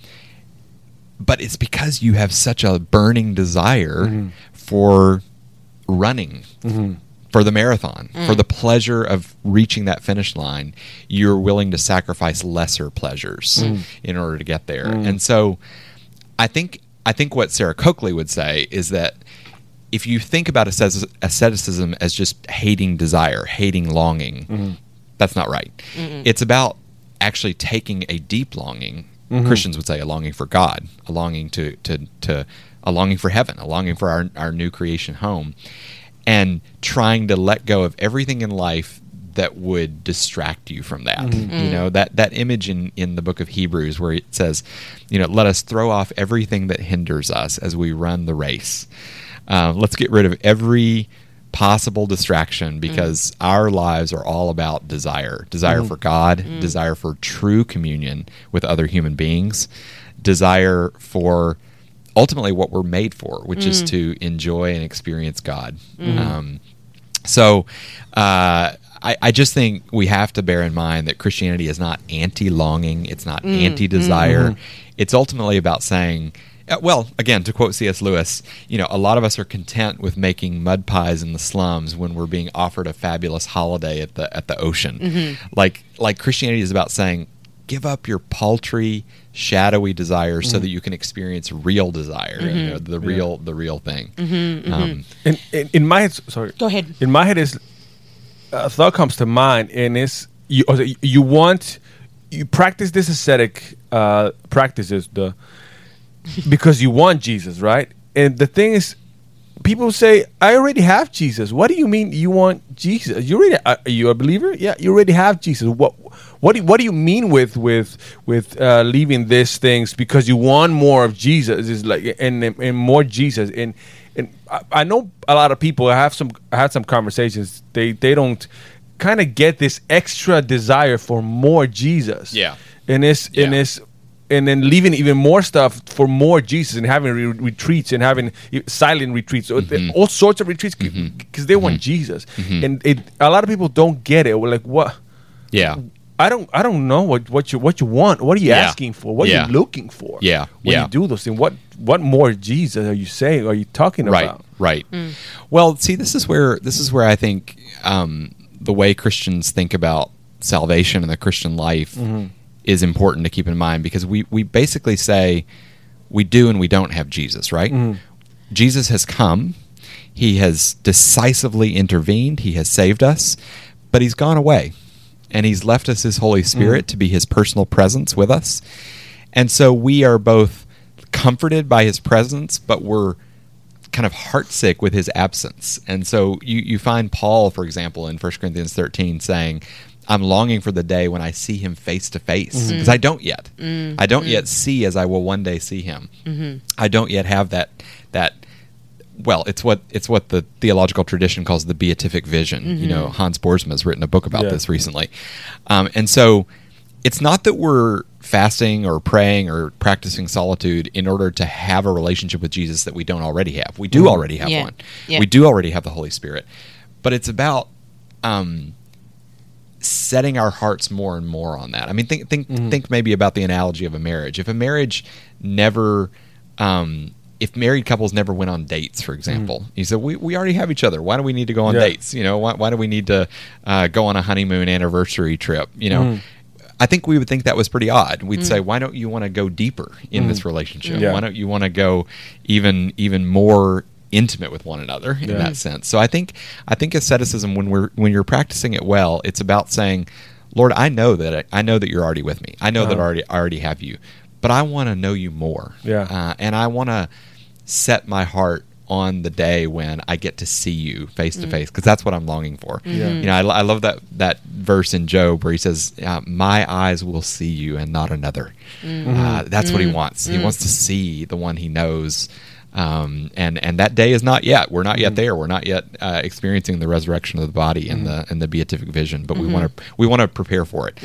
but it's because you have such a burning desire mm-hmm. for running mm-hmm. For the marathon mm. for the pleasure of reaching that finish line you're willing to sacrifice lesser pleasures mm. in order to get there. Mm. And so i think i think what sarah coakley would say is that if you think about asceticism as just hating desire hating longing mm-hmm. that's not right. It's about actually taking a deep longing mm-hmm. christians would say a longing for god a longing to to to a longing for heaven a longing for our, our new creation home and trying to let go of everything in life that would distract you from that. Mm-hmm. You know that that image in in the book of hebrews where it says you know let us throw off everything that hinders us as we run the race. Uh, let's get rid of every possible distraction mm-hmm. because our lives are all about desire. Desire mm-hmm. for god desire for true communion with other human beings desire for ultimately what we're made for which is to enjoy and experience god um, so uh, I, I just think we have to bear in mind that Christianity is not anti longing, it's not anti desire. It's ultimately about saying, uh, well, again, to quote C.S. Lewis, you know, a lot of us are content with making mud pies in the slums when we're being offered a fabulous holiday at the at the ocean. Like like Christianity is about saying, give up your paltry, shadowy desires so that you can experience real desire, you know, the real the real thing. Um, in, in, in my head, sorry. Go ahead. In my head is a thought comes to mind, and it's you. You want you practice this ascetic uh, practices the because you want Jesus, right? And the thing is, people say, "I already have Jesus." What do you mean you want Jesus? You already are you a believer? Yeah, you already have Jesus. What what do, what do you mean with with with uh, leaving these things because you want more of Jesus? Is like and and more Jesus and and I, I know a lot of people. I have some I had some conversations. They they don't kind of get this extra desire for more Jesus. Yeah. and it's and Yeah. it's and then leaving even more stuff for more Jesus and having re- retreats and having silent retreats, Mm-hmm. all sorts of retreats because they want Jesus. And it, a lot of people don't get it. We're like, what? yeah. I don't, I don't know what, what you what you want. What are you Yeah. asking for? What Yeah. are you looking for? Yeah. when Yeah. you do those things, what what more Jesus are you saying? Are you talking right about? right hmm. well see this is where this is where i think um, the way christians think about salvation and the christian life mm-hmm. is important to keep in mind because we we basically say we do and we don't have jesus right mm-hmm. jesus has come he has decisively intervened he has saved us but he's gone away and he's left us his Holy mm. Spirit to be his personal presence with us. And so we are both comforted by his presence, but we're kind of heartsick with his absence. And so you, you find Paul, for example, in 1 Corinthians 13 saying, I'm longing for the day when I see him face to mm-hmm. face because I don't yet. I don't mm-hmm. yet see as I will one day see him. Mm-hmm. I don't yet have that that well, it's what it's what the theological tradition calls the beatific vision. You know, Hans Boersma has written a book about Yeah. this recently, um, and so it's not that we're fasting or praying or practicing solitude in order to have a relationship with Jesus that we don't already have. We do already have Yeah. one. Yeah. We do already have the Holy Spirit, but it's about um, setting our hearts more and more on that. I mean, think think think maybe about the analogy of a marriage. If a marriage never um, if married couples never went on dates, for example, you said we, we already have each other. Why do we need to go on Yeah. dates? You know, why, why do we need to uh, go on a honeymoon anniversary trip? You know, I think we would think that was pretty odd. We'd say, why don't you want to go deeper in this relationship? Yeah. Why don't you want to go even even more intimate with one another in Yeah. that sense? So I think I think asceticism when we're when you're practicing it well, it's about saying, Lord, I know that I, I know that you're already with me. I know that I Uh-huh. already I already have you, but I want to know you more. Yeah. uh, and I want to set my heart on the day when I get to see you face to mm. face because that's what I'm longing for. Mm-hmm. Yeah. You know, I, I love that that verse in Job where he says, uh, "My eyes will see you and not another." Mm-hmm. Uh, that's what he mm-hmm. wants. He wants to see the one he knows. Um, and and that day is not yet. We're not yet there. We're not yet uh, experiencing the resurrection of the body and the and the beatific vision. But we want to we want to prepare for it.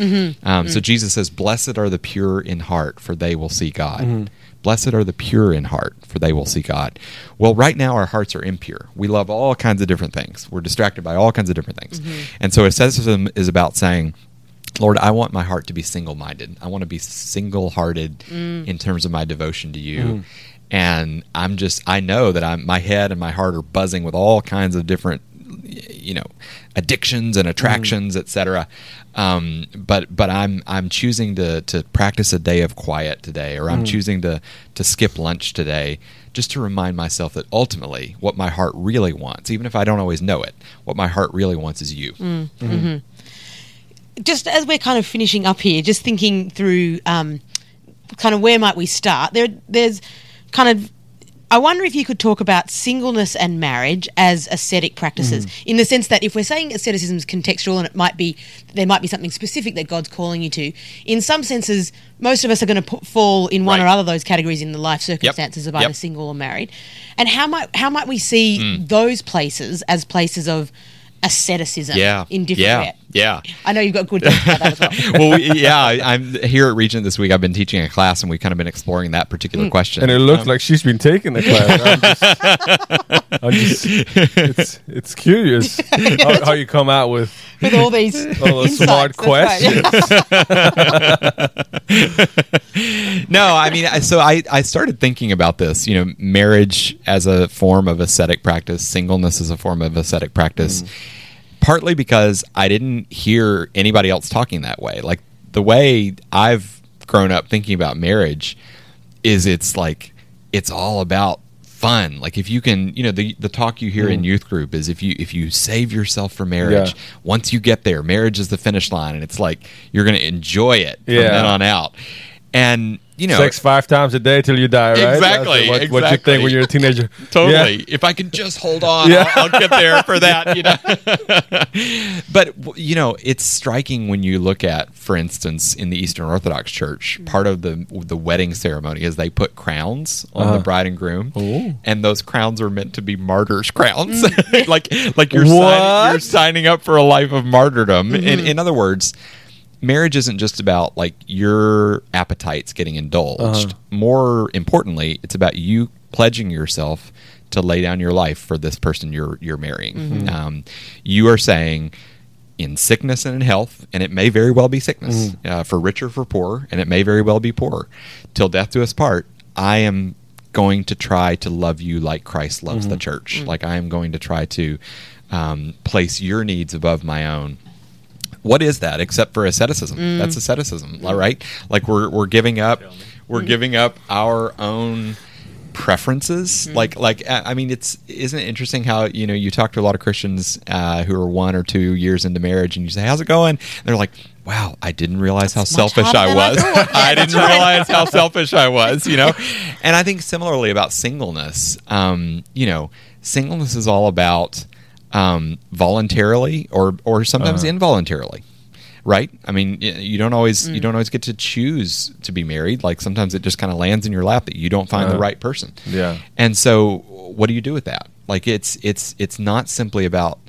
Um, So Jesus says, "Blessed are the pure in heart, for they will see God." Blessed are the pure in heart, for they will see God. Well, right now our hearts are impure. We love all kinds of different things. We're distracted by all kinds of different things. Mm-hmm. And so asceticism is about saying, Lord, I want my heart to be single minded. I want to be single hearted mm. in terms of my devotion to you. Mm. And I'm just, I know that I'm, my head and my heart are buzzing with all kinds of different, you know, addictions and attractions, mm. etc. Um, but but I'm I'm choosing to to practice a day of quiet today, or I'm mm. choosing to to skip lunch today, just to remind myself that ultimately what my heart really wants, even if I don't always know it, what my heart really wants is you. Mm. Mm-hmm. Mm-hmm. just as we're kind of finishing up here, just thinking through um, kind of where might we start. There, there's kind of. I wonder if you could talk about singleness and marriage as ascetic practices, mm. in the sense that if we're saying asceticism is contextual and it might be there might be something specific that God's calling you to, in some senses, most of us are going to fall in one Right. or other of those categories in the life circumstances of either Yep. Single or married. And how might how might we see mm. those places as places of asceticism Yeah, in different yeah? Yeah. I know you've got good about that as well. well, we, yeah, I, I'm here at Regent this week. I've been teaching a class, and we've kind of been exploring that particular question. And it looks Um, like she's been taking the class. I'm just, I'm just it's it's curious how, how you come out with with all these all those smart insights. Right. questions. no, I mean, I- so I, I started thinking about this, you know, marriage as a form of ascetic practice, singleness as a form of ascetic practice, partly because I didn't hear anybody else talking that way. Like the way I've grown up thinking about marriage is it's like, it's all about fun. Like if you can, you know, the the talk you hear in mm. youth group is if you if you save yourself for marriage, Yeah. once you get there, marriage is the finish line, and it's like you're going to enjoy it from Yeah. then on out. And you know, Sex five times a day till you die, right? Exactly, what, what you think when you're a teenager. totally. Yeah. If I can just hold on, Yeah. I'll, I'll get there for that. You know. but you know, it's striking when you look at, for instance, in the Eastern Orthodox Church, part of the the wedding ceremony is they put crowns on Uh-huh. the bride and groom, Ooh. and those crowns are meant to be martyrs' crowns, like like you're signing, you're signing up for a life of martyrdom. In in other words. Marriage isn't just about like your appetites getting indulged. Uh-huh. More importantly, it's about you pledging yourself to lay down your life for this person you're you're marrying. Um, you are saying, in sickness and in health, and it may very well be sickness uh, for richer for poor, and it may very well be poor, till death do us part. I am going to try to love you like Christ loves the church. Like I am going to try to um, place your needs above my own what is that except for asceticism? That's asceticism, all right? Like we're we're giving up we're giving up our own preferences. Like, like I I mean, it's isn't it interesting how you know you talk to a lot of Christians uh, who are one or two years into marriage, and you say, "How's it going?" And they're like, "Wow, I didn't realize how selfish I than I was. I didn't realize how selfish I was." You know, and I think similarly about singleness. Um, you know, singleness is all about um, voluntarily or or sometimes uh-huh. involuntarily right? I mean you don't always you mm. don't always get to choose to be married. Like sometimes it just kind of lands in your lap that you don't find the uh-huh. right person. Yeah. and so what do you do with that? Like it's it's it's not simply about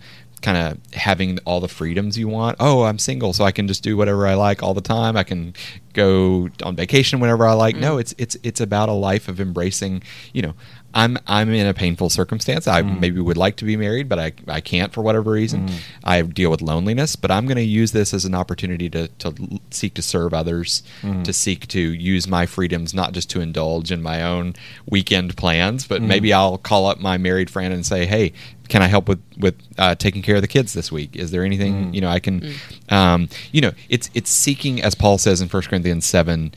kind of having all the freedoms you want. Oh i'm single so i can just do whatever i like all the time. I can go on vacation whenever i like. No mm. it's it's it's about a life of embracing you know i'm i'm in a painful circumstance. I mm. maybe would like to be married but i i can't for whatever reason. Mm. I deal with loneliness but i'm going to use this as an opportunity to to seek to serve others mm. to seek to use my freedoms not just to indulge in my own weekend plans but maybe i'll call up my married friend and say hey can I help with with uh, taking care of the kids this week? Is there anything you know I can, um, you know, it's it's seeking as Paul says in 1 Corinthians seven.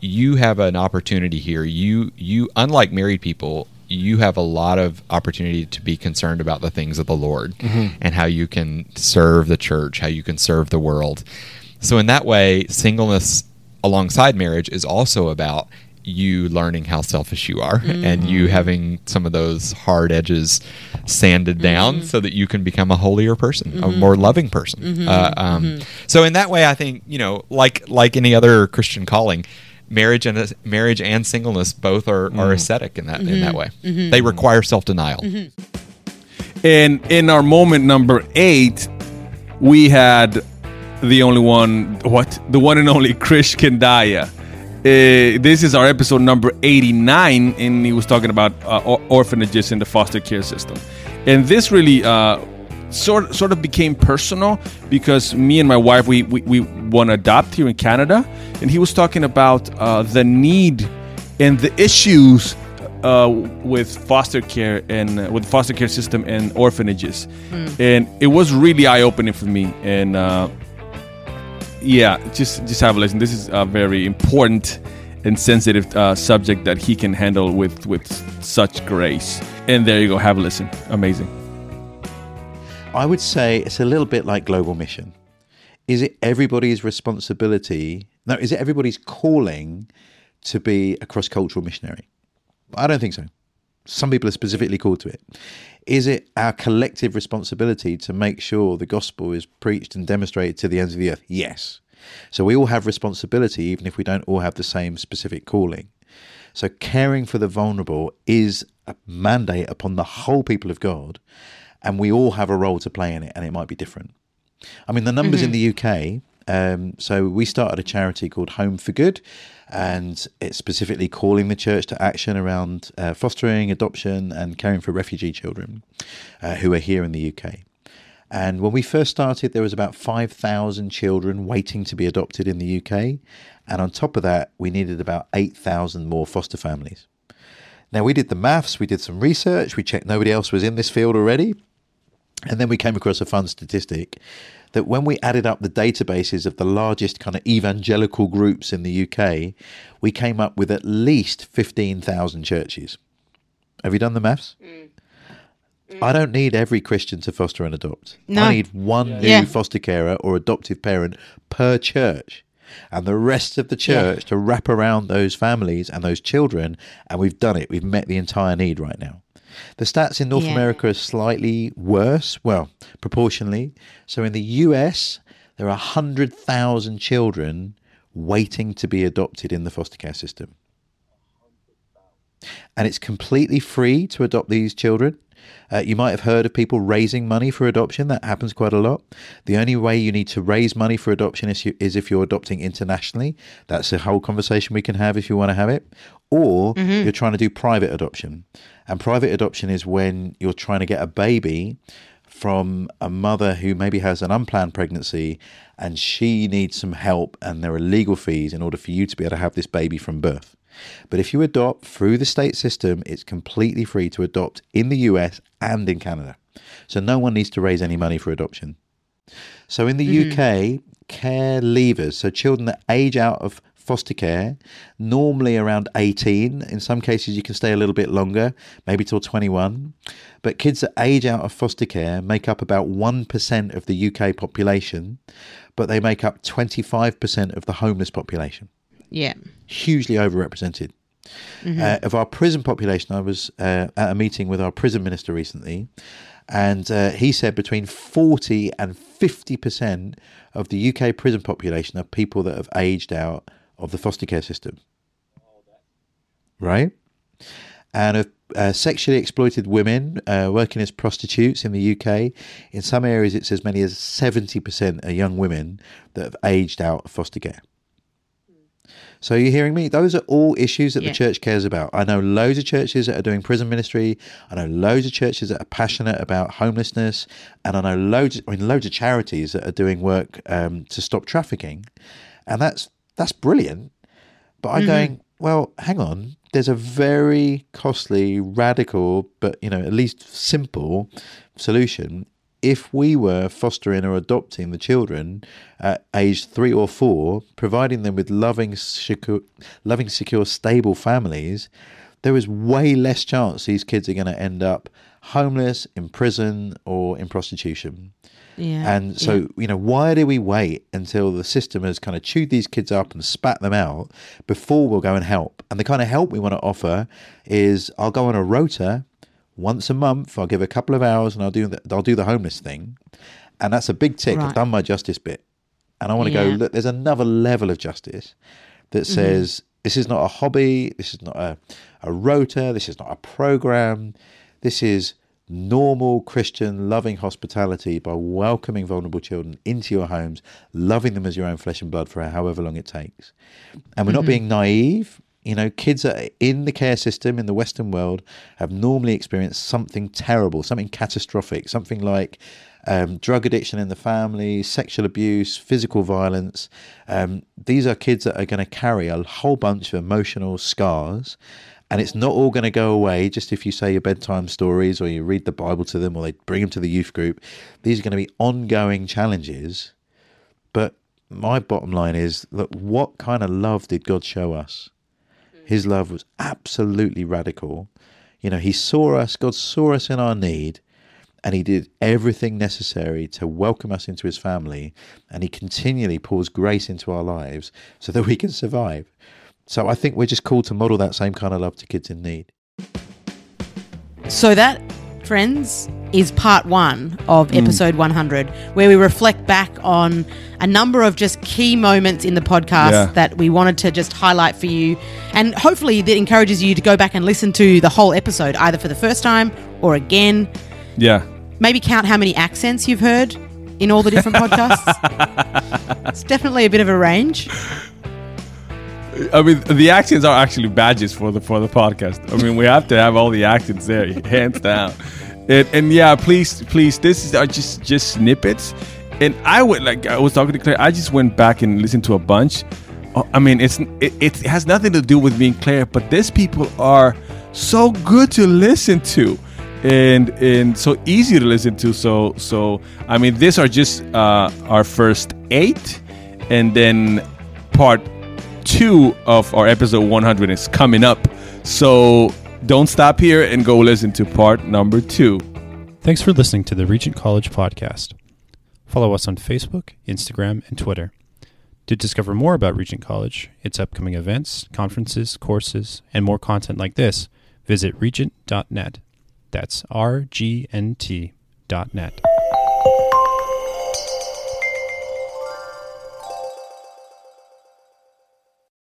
You have an opportunity here. You you unlike married people, you have a lot of opportunity to be concerned about the things of the Lord mm-hmm. and how you can serve the church, how you can serve the world. So in that way, singleness alongside marriage is also about you learning how selfish you are mm-hmm. and you having some of those hard edges sanded mm-hmm. down so that you can become a holier person, a more loving person. Uh, um, So in that way, I think you know, like like any other Christian calling, marriage and marriage and singleness both are, are ascetic in that in that way. They require self denial. And in our moment number eight, we had the only one, what? The one and only Krish Kandiah. Uh, this is our episode number 89, and he was talking about uh, or- orphanages in the foster care system. And this really uh, sort, sort of became personal because me and my wife, we, we, we want to adopt here in Canada. And he was talking about uh, the need and the issues uh, with foster care and uh, with the foster care system and orphanages, and it was really eye opening for me. And uh, yeah, just just have a listen. This is a very important and sensitive uh, subject that he can handle with with such grace. And there you go, have a listen. Amazing. I would say it's a little bit like global mission. Is it everybody's responsibility? No, is it everybody's calling to be a cross cultural missionary? I don't think so. Some people are specifically called to it. Is it our collective responsibility to make sure the gospel is preached and demonstrated to the ends of the earth? Yes. So we all have responsibility, even if we don't all have the same specific calling. So caring for the vulnerable is a mandate upon the whole people of God, and we all have a role to play in it, and it might be different. I mean, the numbers in the UK. Um, so we started a charity called Home for Good, and it's specifically calling the church to action around uh, fostering, adoption, and caring for refugee children uh, who are here in the UK. And when we first started, there was about 5,000 children waiting to be adopted in the UK. And on top of that, we needed about 8,000 more foster families. Now, we did the maths, we did some research, we checked nobody else was in this field already. And then we came across a fun statistic that when we added up the databases of the largest kind of evangelical groups in the UK, we came up with at least 15,000 churches. Have you done the maths? Mm. Mm. I don't need every Christian to foster and adopt. No. I need one new Yeah. foster carer or adoptive parent per church. And the rest of the church to wrap around those families and those children. And we've done it. We've met the entire need right now. The stats in North Yeah. America are slightly worse, well, proportionally. So in the US, there are 100,000 children waiting to be adopted in the foster care system. And it's completely free to adopt these children. Uh, you might have heard of people raising money for adoption. That happens quite a lot. The only way you need to raise money for adoption is, you, is if you're adopting internationally. That's a whole conversation we can have if you want to have it. Or you're trying to do private adoption. And private adoption is when you're trying to get a baby from a mother who maybe has an unplanned pregnancy and she needs some help and there are legal fees in order for you to be able to have this baby from birth. But if you adopt through the state system, it's completely free to adopt in the US and in Canada. So no one needs to raise any money for adoption. So in the mm-hmm. UK, care leavers, so children that age out of foster care, normally around 18. In some cases, you can stay a little bit longer, maybe till 21. But kids that age out of foster care make up about 1% of the UK population, but they make up 25% of the homeless population. Yeah. Hugely overrepresented. Uh, of our prison population, I was uh, at a meeting with our prison minister recently, and uh, he said between 40 and 50% of the UK prison population are people that have aged out of the foster care system. Right? And of uh, sexually exploited women uh, working as prostitutes in the UK, in some areas it's as many as 70% are young women that have aged out of foster care. So you're hearing me? Those are all issues that Yeah. the church cares about. I know loads of churches that are doing prison ministry. I know loads of churches that are passionate about homelessness, and I know loads, I mean, loads of charities that are doing work um, to stop trafficking, and that's that's brilliant. But I'm going, well, hang on. There's a very costly, radical, but you know, at least simple solution. If we were fostering or adopting the children at age three or four, providing them with loving, secure, loving, secure, stable families, there is way less chance these kids are going to end up homeless, in prison, or in prostitution. Yeah. And so, you know, why do we wait until the system has kind of chewed these kids up and spat them out before we'll go and help? And the kind of help we want to offer is I'll go on a rota once a month. I'll give a couple of hours and I'll do the, I'll do the homeless thing, and that's a big tick. Right. I've done my justice bit, and I want to Yeah. go. Look, there's another level of justice that mm-hmm. says this is not a hobby. This is not a a rota. This is not a program. This is normal Christian loving hospitality by welcoming vulnerable children into your homes, loving them as your own flesh and blood for however long it takes. And we're not mm-hmm. being naive. You know, kids that are in the care system in the Western world have normally experienced something terrible, something catastrophic, something like um, drug addiction in the family, sexual abuse, physical violence. Um, these are kids that are going to carry a whole bunch of emotional scars. And it's not all going to go away just if you say your bedtime stories or you read the Bible to them or they bring them to the youth group. These are going to be ongoing challenges. But my bottom line is that what kind of love did God show us? His love was absolutely radical. You know, He saw us, God saw us in our need, and He did everything necessary to welcome us into His family. And He continually pours grace into our lives so that we can survive. So I think we're just called to model that same kind of love to kids in need. So that, friends, is part one of hmm. episode 100, where we reflect back on a number of just key moments in the podcast Yeah. that we wanted to just highlight for you. And hopefully that encourages you to go back and listen to the whole episode, either for the first time or again. Yeah. Maybe count how many accents you've heard in all the different podcasts. it's definitely a bit of a range. I mean, the accents are actually badges for the for the podcast. I mean, we have to have all the accents there, hands down. And, and yeah, please, please, this is are just just snippets. And I would like I was talking to Claire. I just went back and listened to a bunch. Oh, I mean, it's it, it has nothing to do with being Claire, but these people are so good to listen to, and and so easy to listen to. So so I mean, these are just uh, our first eight, and then part two of our episode 100 is coming up. So don't stop here and go listen to part number two. Thanks for listening to the Regent College podcast. Follow us on Facebook, Instagram, and Twitter. To discover more about Regent College, its upcoming events, conferences, courses, and more content like this, visit regent.net. That's R G N T dot net.